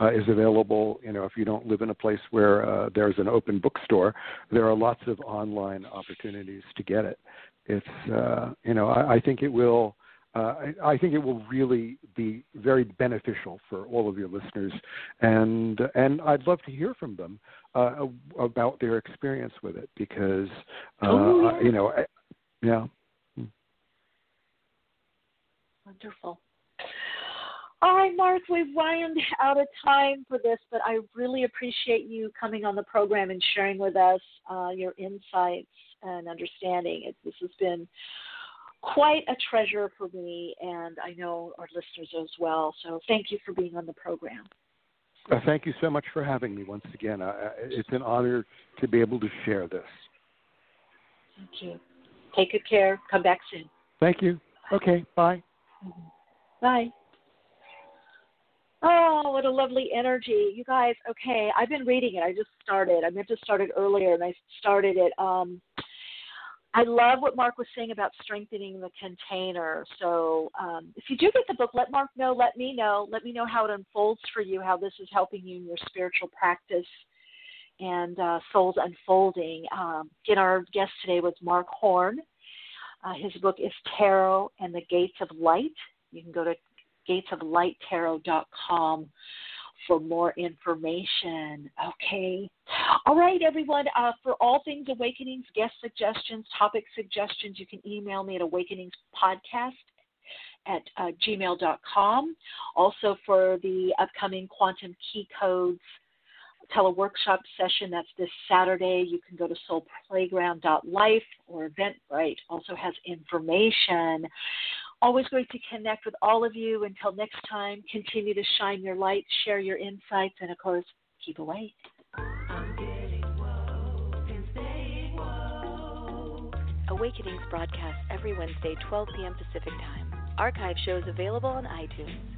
uh, is available. You know, if you don't live in a place where uh, there's an open bookstore, there are lots of online opportunities to get it. It's uh, you know, I, I think it will. Uh, I, I think it will really be very beneficial for all of your listeners, and and I'd love to hear from them uh, about their experience with it because uh, oh, yeah. you know, I, yeah. Wonderful. All right, Mark, we've run out of time for this, but I really appreciate you coming on the program and sharing with us uh, your insights and understanding. It, this has been quite a treasure for me, and I know our listeners as well. So thank you for being on the program. Uh, thank you so much for having me once again. Uh, it's an honor to be able to share this. Thank you. Take good care. Come back soon. Thank you. Okay, bye. Bye. Oh, what a lovely energy. You guys, okay, I've been reading it. I just started. I meant to start it earlier, and I started it. Um, I love what Mark was saying about strengthening the container. So um, if you do get the book, let Mark know, let me know. Let me know how it unfolds for you, how this is helping you in your spiritual practice and uh, Souls Unfolding. Um, again, our guest today was Mark Horn. Uh, his book is Tarot and the Gates of Light. You can go to gatesoflighttarot.com for more information. Okay. All right, everyone. Uh, for all things awakenings, guest suggestions, topic suggestions, you can email me at awakeningspodcast at uh, gmail.com. Also, for the upcoming Quantum Key Codes teleworkshop session, that's this Saturday, you can go to soulplayground.life or Eventbrite also has information. Always great to connect with all of you. Until next time, continue to shine your light, share your insights, and of course, keep awake. Awakenings broadcast every Wednesday, 12 p.m. Pacific Time. Archive shows available on iTunes.